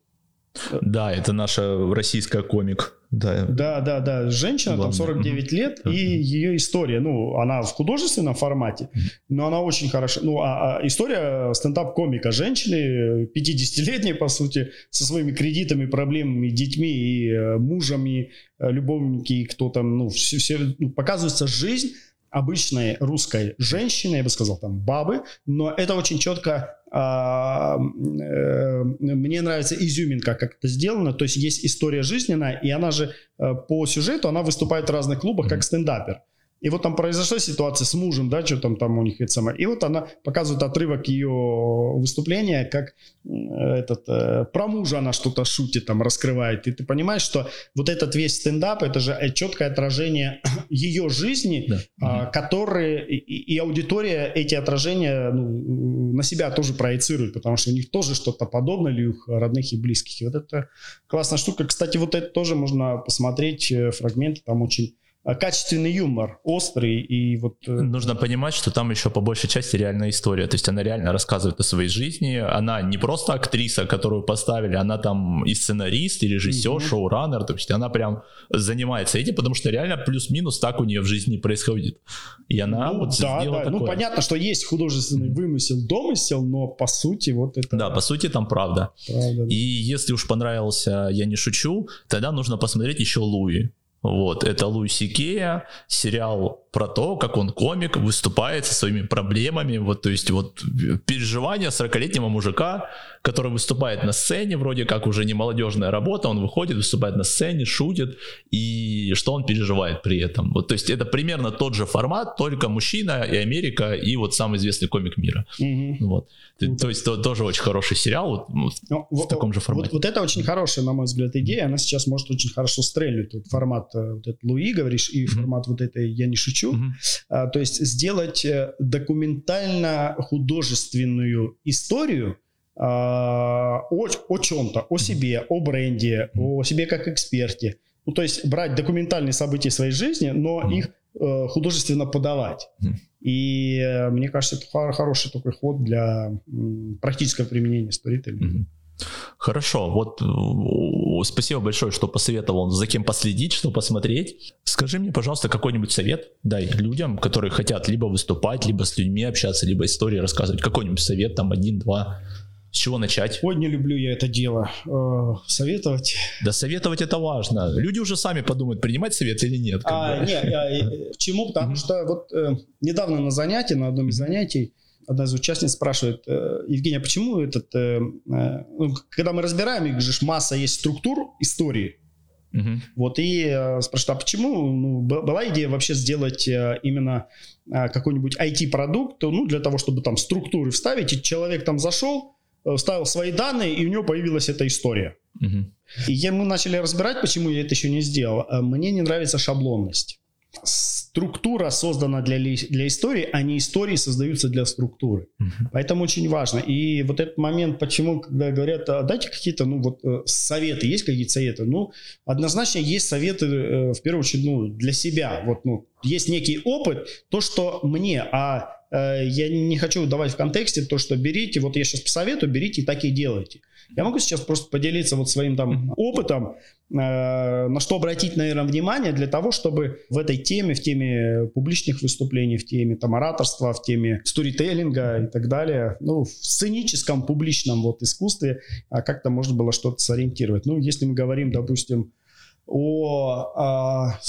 Да, это наша российская комик. Да, да, да, да. Женщина, Главное. там 49 mm-hmm. лет, и ее история, ну, она в художественном формате, но она очень хороша. Ну, а, а история стендап-комика женщины, 50-летней, по сути, со своими кредитами, проблемами, детьми и э, мужами, э, любовники, и кто там, ну, все, все ну, показывается жизнь обычной русской женщины, я бы сказал, там, бабы, но это очень четко а, э, мне нравится изюминка, как это сделано. То есть есть история жизненная, и она же э, по сюжету, она выступает в разных клубах как стендапер. И вот там произошла ситуация с мужем, да, что там, там у них это самое. И вот она показывает отрывок ее выступления, как этот, э, про мужа она что-то шутит, там, раскрывает. И ты понимаешь, что вот этот весь стендап, это же э, четкое отражение ее жизни, да. а, которые, и, и аудитория эти отражения ну, на себя тоже проецирует, потому что у них тоже что-то подобное, или у их родных и близких. И вот это классная штука. Кстати, вот это тоже можно посмотреть, э, фрагменты там очень Э, качественный юмор, острый и вот... Э, Нужно понимать, что там еще по большей части реальная история, то есть она реально рассказывает о своей жизни, она не просто актриса, которую поставили, она там и сценарист, и режиссер, mm-hmm. шоураннер, то есть она прям занимается этим, потому что реально плюс-минус так у нее в жизни происходит. И она ну, вот да, сделала да. такое. Ну понятно, что есть художественный вымысел, домысел, но по сути вот это... Да, по сути там правда. правда да. И если уж понравился «Я не шучу», тогда нужно посмотреть еще «Луи». Вот, это Луиси Кея, сериал про то, как он комик, выступает со своими проблемами, вот, то есть вот переживания 40-летнего мужика, который выступает на сцене, вроде как уже не молодежная работа, он выходит, выступает на сцене, шутит, и что он переживает при этом. Вот, то есть это примерно тот же формат, только мужчина и Америка, и вот самый известный комик мира. Угу. Вот. Ну, то есть то, тоже очень хороший сериал вот, ну, ну, в вот, таком же формате. Вот, вот это очень хорошая, на мой взгляд, идея, она сейчас может очень хорошо стрельнуть. Вот формат э, вот этот Луи, говоришь, и угу. формат вот этой «Я не шучу», хочу. Угу. А, то есть сделать э, документально-художественную историю а, о, о чем-то, о себе, о бренде, о себе как эксперте. Ну, то есть брать документальные события своей жизни, но mm их э, художественно подавать. mm И э, мне кажется, это хороший такой ход для м, практического применения сторителлинга. mm Хорошо, вот спасибо большое, что посоветовал, за кем последить, что посмотреть. Скажи мне, пожалуйста, какой-нибудь совет дай людям, которые хотят либо выступать, либо с людьми общаться, либо истории рассказывать. Какой-нибудь совет, там, один-два. С чего начать? Ой, не люблю я это дело. Э, советовать. Да советовать это важно. Люди уже сами подумают, принимать совет или нет. А, не, а, почему? Потому что вот э, недавно на занятии, на одном из занятий, одна из участниц спрашивает, э, Евгения, а почему этот, э, э, ну, когда мы разбираем, их же масса есть структур истории, Uh-huh. Вот и спрашивают, а почему ну, была идея вообще сделать именно какой-нибудь IT-продукт, ну, для того, чтобы там структуры вставить, и человек там зашел, вставил свои данные, и у него появилась эта история. Uh-huh. И я, мы начали разбирать, почему я это еще не сделал. Мне не нравится шаблонность структура создана для, для истории, а не истории создаются для структуры. Uh-huh. Поэтому очень важно. И вот этот момент, почему, когда говорят, а дайте какие-то, ну вот э, советы, есть какие-то советы? Ну, однозначно есть советы, э, в первую очередь, ну, для себя. Вот, ну, есть некий опыт, то, что мне, а я не хочу давать в контексте то, что берите, вот я сейчас посоветую, берите и так и делайте. Я могу сейчас просто поделиться вот своим там опытом, э, на что обратить, наверное, внимание для того, чтобы в этой теме, в теме публичных выступлений, в теме там ораторства, в теме сторителлинга и так далее, ну, в сценическом публичном вот искусстве а как-то можно было что-то сориентировать. Ну, если мы говорим, допустим, о, о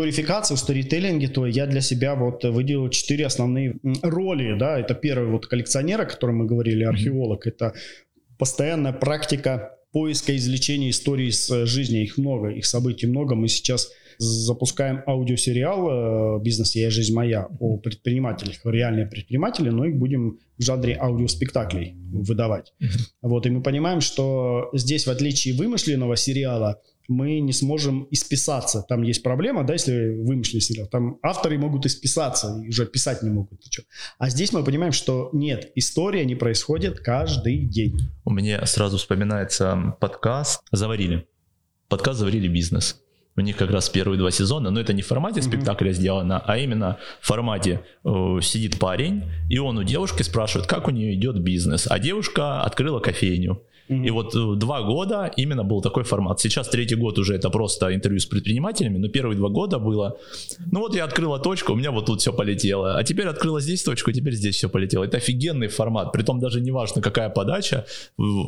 сторификации, в сторителлинге, то я для себя вот выделил четыре основные роли, да, это первый вот коллекционер, о котором мы говорили, археолог, это постоянная практика поиска извлечения истории с жизни. Их много, их событий много. Мы сейчас запускаем аудиосериал э, «Бизнес я и жизнь моя» о предпринимателях, реальные предприниматели, но их будем в жанре аудиоспектаклей выдавать. Вот, и мы понимаем, что здесь, в отличие вымышленного сериала, мы не сможем исписаться. Там есть проблема, да, если вымышленный сериал. Там авторы могут исписаться и уже писать не могут. А здесь мы понимаем, что нет, история не происходит каждый день. У меня сразу вспоминается подкаст «Заварили». Подкаст «Заварили бизнес». У них как раз первые два сезона, но это не в формате спектакля сделано, а именно в формате э, сидит парень, и он у девушки спрашивает, как у нее идет бизнес. А девушка открыла кофейню. Mm-hmm. И вот э, два года именно был такой формат. Сейчас третий год уже это просто интервью с предпринимателями, но первые два года было, ну вот я открыла точку, у меня вот тут все полетело, а теперь открыла здесь точку, теперь здесь все полетело. Это офигенный формат, притом даже не важно, какая подача,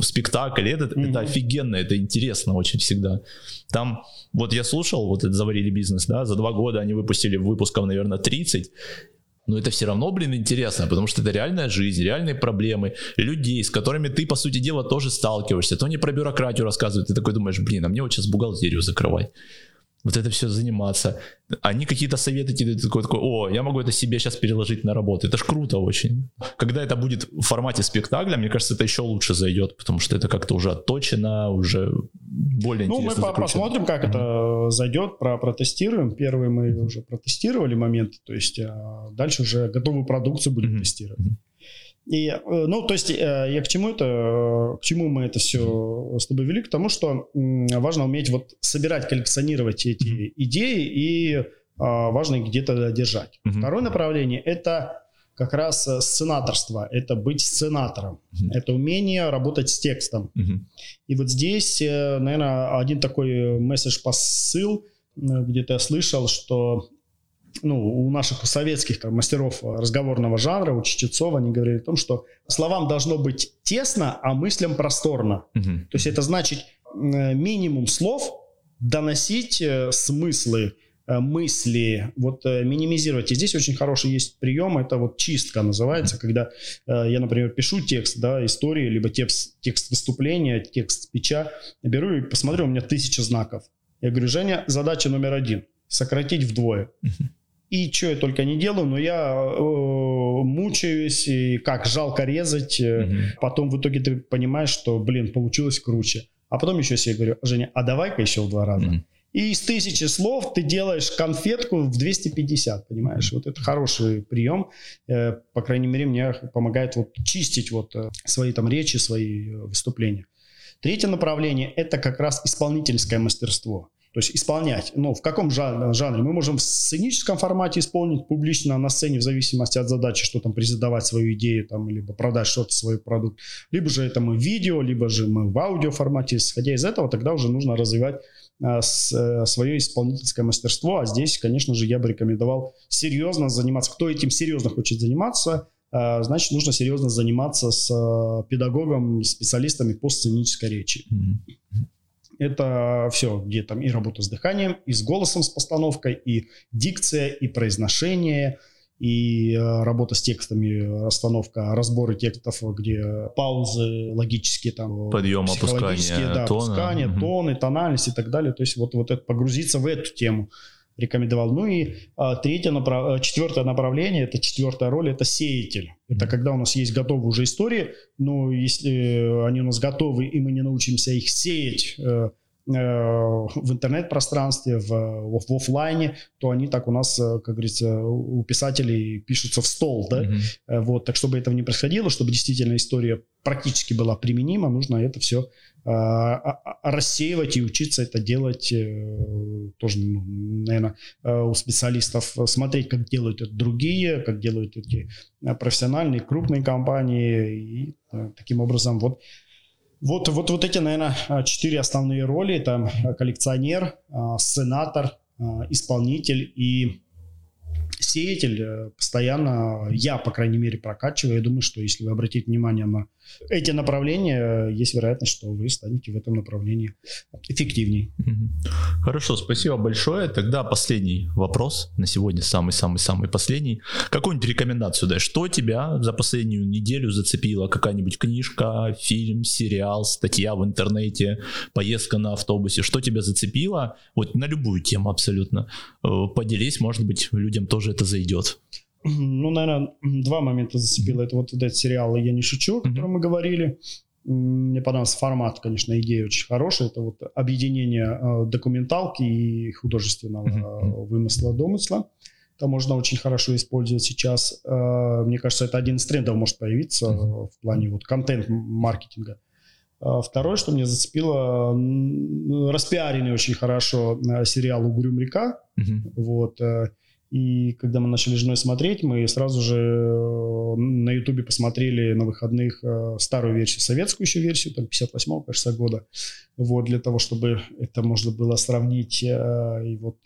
спектакль, это, mm-hmm. это офигенно, это интересно очень всегда. Там, вот я слушал, вот это «Заварили бизнес», да, за два года они выпустили выпусков, наверное, 30, но это все равно, блин, интересно, потому что это реальная жизнь, реальные проблемы людей, с которыми ты, по сути дела, тоже сталкиваешься. То не про бюрократию рассказывают, ты такой думаешь, блин, а мне вот сейчас бухгалтерию закрывать. Вот это все заниматься. Они какие-то советы тебе такой, такой, о, я могу это себе сейчас переложить на работу. Это ж круто очень. Когда это будет в формате спектакля, мне кажется, это еще лучше зайдет, потому что это как-то уже отточено, уже более ну, интересно. Ну, мы закручено. посмотрим, как mm-hmm. это зайдет, про протестируем. Первый мы уже протестировали момент, то есть а дальше уже готовую продукцию будем mm-hmm. тестировать. И, э, ну, то есть э, я к чему это, к чему мы это все с тобой вели? К тому, что важно уметь вот собирать, коллекционировать эти идеи и а, важно их где-то держать. Mm-hmm. Второе направление – это как раз э, сценаторство, это быть сценатором, mm-hmm. это умение работать с текстом. Mm-hmm. И вот здесь, наверное, один такой месседж-посыл, где-то я слышал, что ну, у наших у советских мастеров разговорного жанра, у Чечецова, они говорили о том, что словам должно быть тесно, а мыслям просторно. Угу. То есть это значит минимум слов доносить э, смыслы, э, мысли, вот э, минимизировать. И здесь очень хороший есть прием, это вот чистка называется, когда я, например, пишу текст, да, истории, либо текст, текст выступления, текст спича, беру и посмотрю, у меня тысяча знаков. Я говорю, Женя, задача номер один – сократить вдвое. Uh-huh. И что я только не делаю, но я э, мучаюсь, и как жалко резать. Угу. Потом в итоге ты понимаешь, что, блин, получилось круче. А потом еще себе говорю, Женя, а давай-ка еще в два раза. Угу. И из тысячи слов ты делаешь конфетку в 250, понимаешь? Вот это хороший прием. Э, по крайней мере, мне помогает вот чистить вот э, свои там речи, свои выступления. Третье направление – это как раз исполнительское мастерство. То есть исполнять. Ну, в каком жанре? Мы можем в сценическом формате исполнить публично на сцене в зависимости от задачи, что там презентовать свою идею, там, либо продать что-то, свой продукт. Либо же это мы в видео, либо же мы в аудио формате. Исходя из этого, тогда уже нужно развивать а, с, а, свое исполнительское мастерство. А здесь, конечно же, я бы рекомендовал серьезно заниматься. Кто этим серьезно хочет заниматься, а, значит, нужно серьезно заниматься с педагогом, специалистами по сценической речи. Mm-hmm это все, где там и работа с дыханием, и с голосом, с постановкой, и дикция, и произношение, и э, работа с текстами, расстановка, разборы текстов, где паузы логические, там, подъем, опускание, да, тона. опускание, угу. тоны, тональность и так далее. То есть вот, вот это погрузиться в эту тему рекомендовал. Ну и а, третье направ... Э, четвертое направление, это четвертая роль, это сеятель. Это когда у нас есть готовые уже истории, но если они у нас готовы, и мы не научимся их сеять э, э, в интернет-пространстве, в, в, офлайне, то они так у нас, как говорится, у писателей пишутся в стол, да, mm-hmm. вот, так чтобы этого не происходило, чтобы действительно история практически была применима, нужно это все а, а, а, рассеивать и учиться это делать э, тоже, ну, наверное, э, у специалистов смотреть, как делают это другие, как делают эти э, профессиональные крупные компании и таким образом вот вот, вот, вот эти, наверное, четыре основные роли. Там коллекционер, сенатор, исполнитель и сеятель. Постоянно я, по крайней мере, прокачиваю. Я думаю, что если вы обратите внимание на эти направления, есть вероятность, что вы станете в этом направлении эффективнее. Хорошо, спасибо большое. Тогда последний вопрос на сегодня, самый-самый-самый последний. Какую-нибудь рекомендацию дай? Что тебя за последнюю неделю зацепило? Какая-нибудь книжка, фильм, сериал, статья в интернете, поездка на автобусе? Что тебя зацепило? Вот на любую тему абсолютно. Э, поделись, может быть, людям тоже это зайдет. Ну, наверное, два момента зацепило. Это вот этот сериал «Я не шучу», о котором мы говорили. Мне понравился формат, конечно, идея очень хорошая. Это вот объединение э, документалки и художественного э, вымысла, домысла. Это можно очень хорошо использовать сейчас. Э, мне кажется, это один из трендов может появиться в плане вот контент-маркетинга. Второе, что мне зацепило, распиаренный очень хорошо сериал «Угрюм река». Вот. И когда мы начали с женой смотреть, мы сразу же э, на Ютубе посмотрели на выходных э, старую версию, советскую еще версию, там 58-го, кажется, года. Вот, для того, чтобы это можно было сравнить. Э, и вот...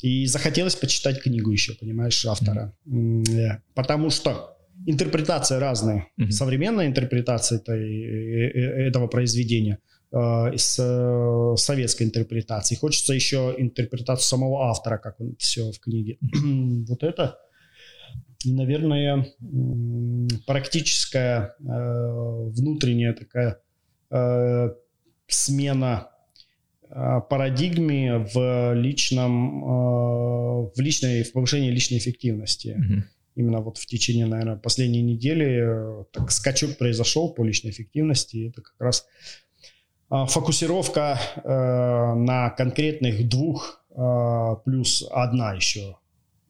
И захотелось почитать книгу еще, понимаешь, автора. Mm-hmm. Потому что интерпретация разная. Mm-hmm. Современная интерпретация этой, этого произведения – с э, советской интерпретацией. Хочется еще интерпретацию самого автора, как он все в книге. вот это, наверное, практическая э, внутренняя такая э, смена парадигме в личном, в личной, в повышении личной эффективности. Угу. Именно вот в течение, наверное, последней недели так скачок произошел по личной эффективности. Это как раз фокусировка на конкретных двух плюс одна еще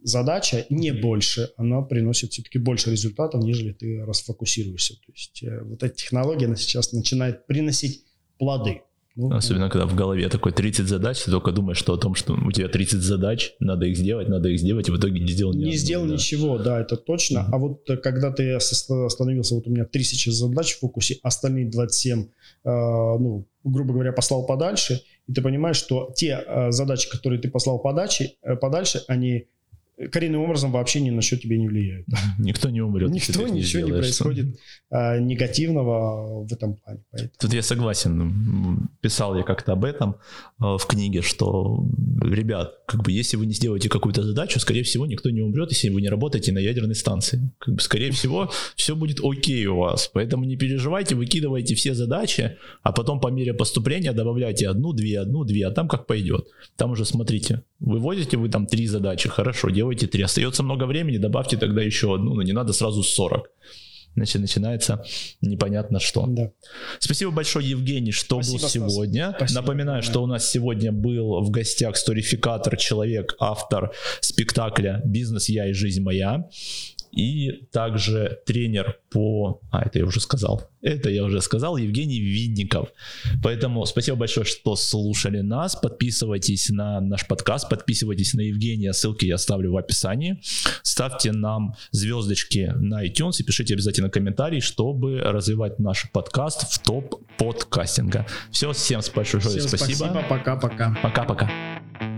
задача, не больше, она приносит все-таки больше результатов, нежели ты расфокусируешься. То есть э, вот эта технология, она сейчас начинает приносить плоды. Ну, Особенно, когда в голове такой 30 задач, ты только думаешь, что о том, что у тебя 30 задач, надо их сделать, надо их сделать, и в итоге не сделал ни Не сделал да. ничего, да, это точно. Uh-huh. А вот э, когда ты остановился, вот у меня 3000 задач в фокусе, остальные 27, э, ну, грубо говоря, послал подальше, и ты понимаешь, что те э, задачи, которые ты послал подальше, э, подальше, они коренным образом вообще ни на что тебе не влияют. Никто не умрет. Никто, ничего не, происходит а, негативного в этом плане. Поэтому. Тут я согласен. Писал я как-то об этом а, в книге, что, ребят, как бы если вы не сделаете какую-то задачу, скорее всего, никто не умрет, если вы не работаете на ядерной станции. Как бы, скорее всего, все будет окей у вас. Поэтому не переживайте, выкидывайте все задачи, а потом по мере поступления добавляйте одну, две, одну, две, а там как пойдет. Там уже смотрите, выводите вы там три задачи, хорошо, делайте три. Остается много времени, добавьте тогда еще одну, но не надо сразу 40. Значит, начинается непонятно что. Да. Спасибо большое, Евгений, что Спасибо, был сегодня. Спасибо, Напоминаю, да. что у нас сегодня был в гостях сторификатор, человек, автор спектакля «Бизнес я и жизнь моя» и также тренер по... А, это я уже сказал. Это я уже сказал, Евгений Винников. Поэтому спасибо большое, что слушали нас. Подписывайтесь на наш подкаст, подписывайтесь на Евгения, ссылки я оставлю в описании. Ставьте нам звездочки на iTunes и пишите обязательно комментарий, чтобы развивать наш подкаст в топ подкастинга. Все, всем большое всем спасибо. Спасибо, пока-пока. Пока-пока.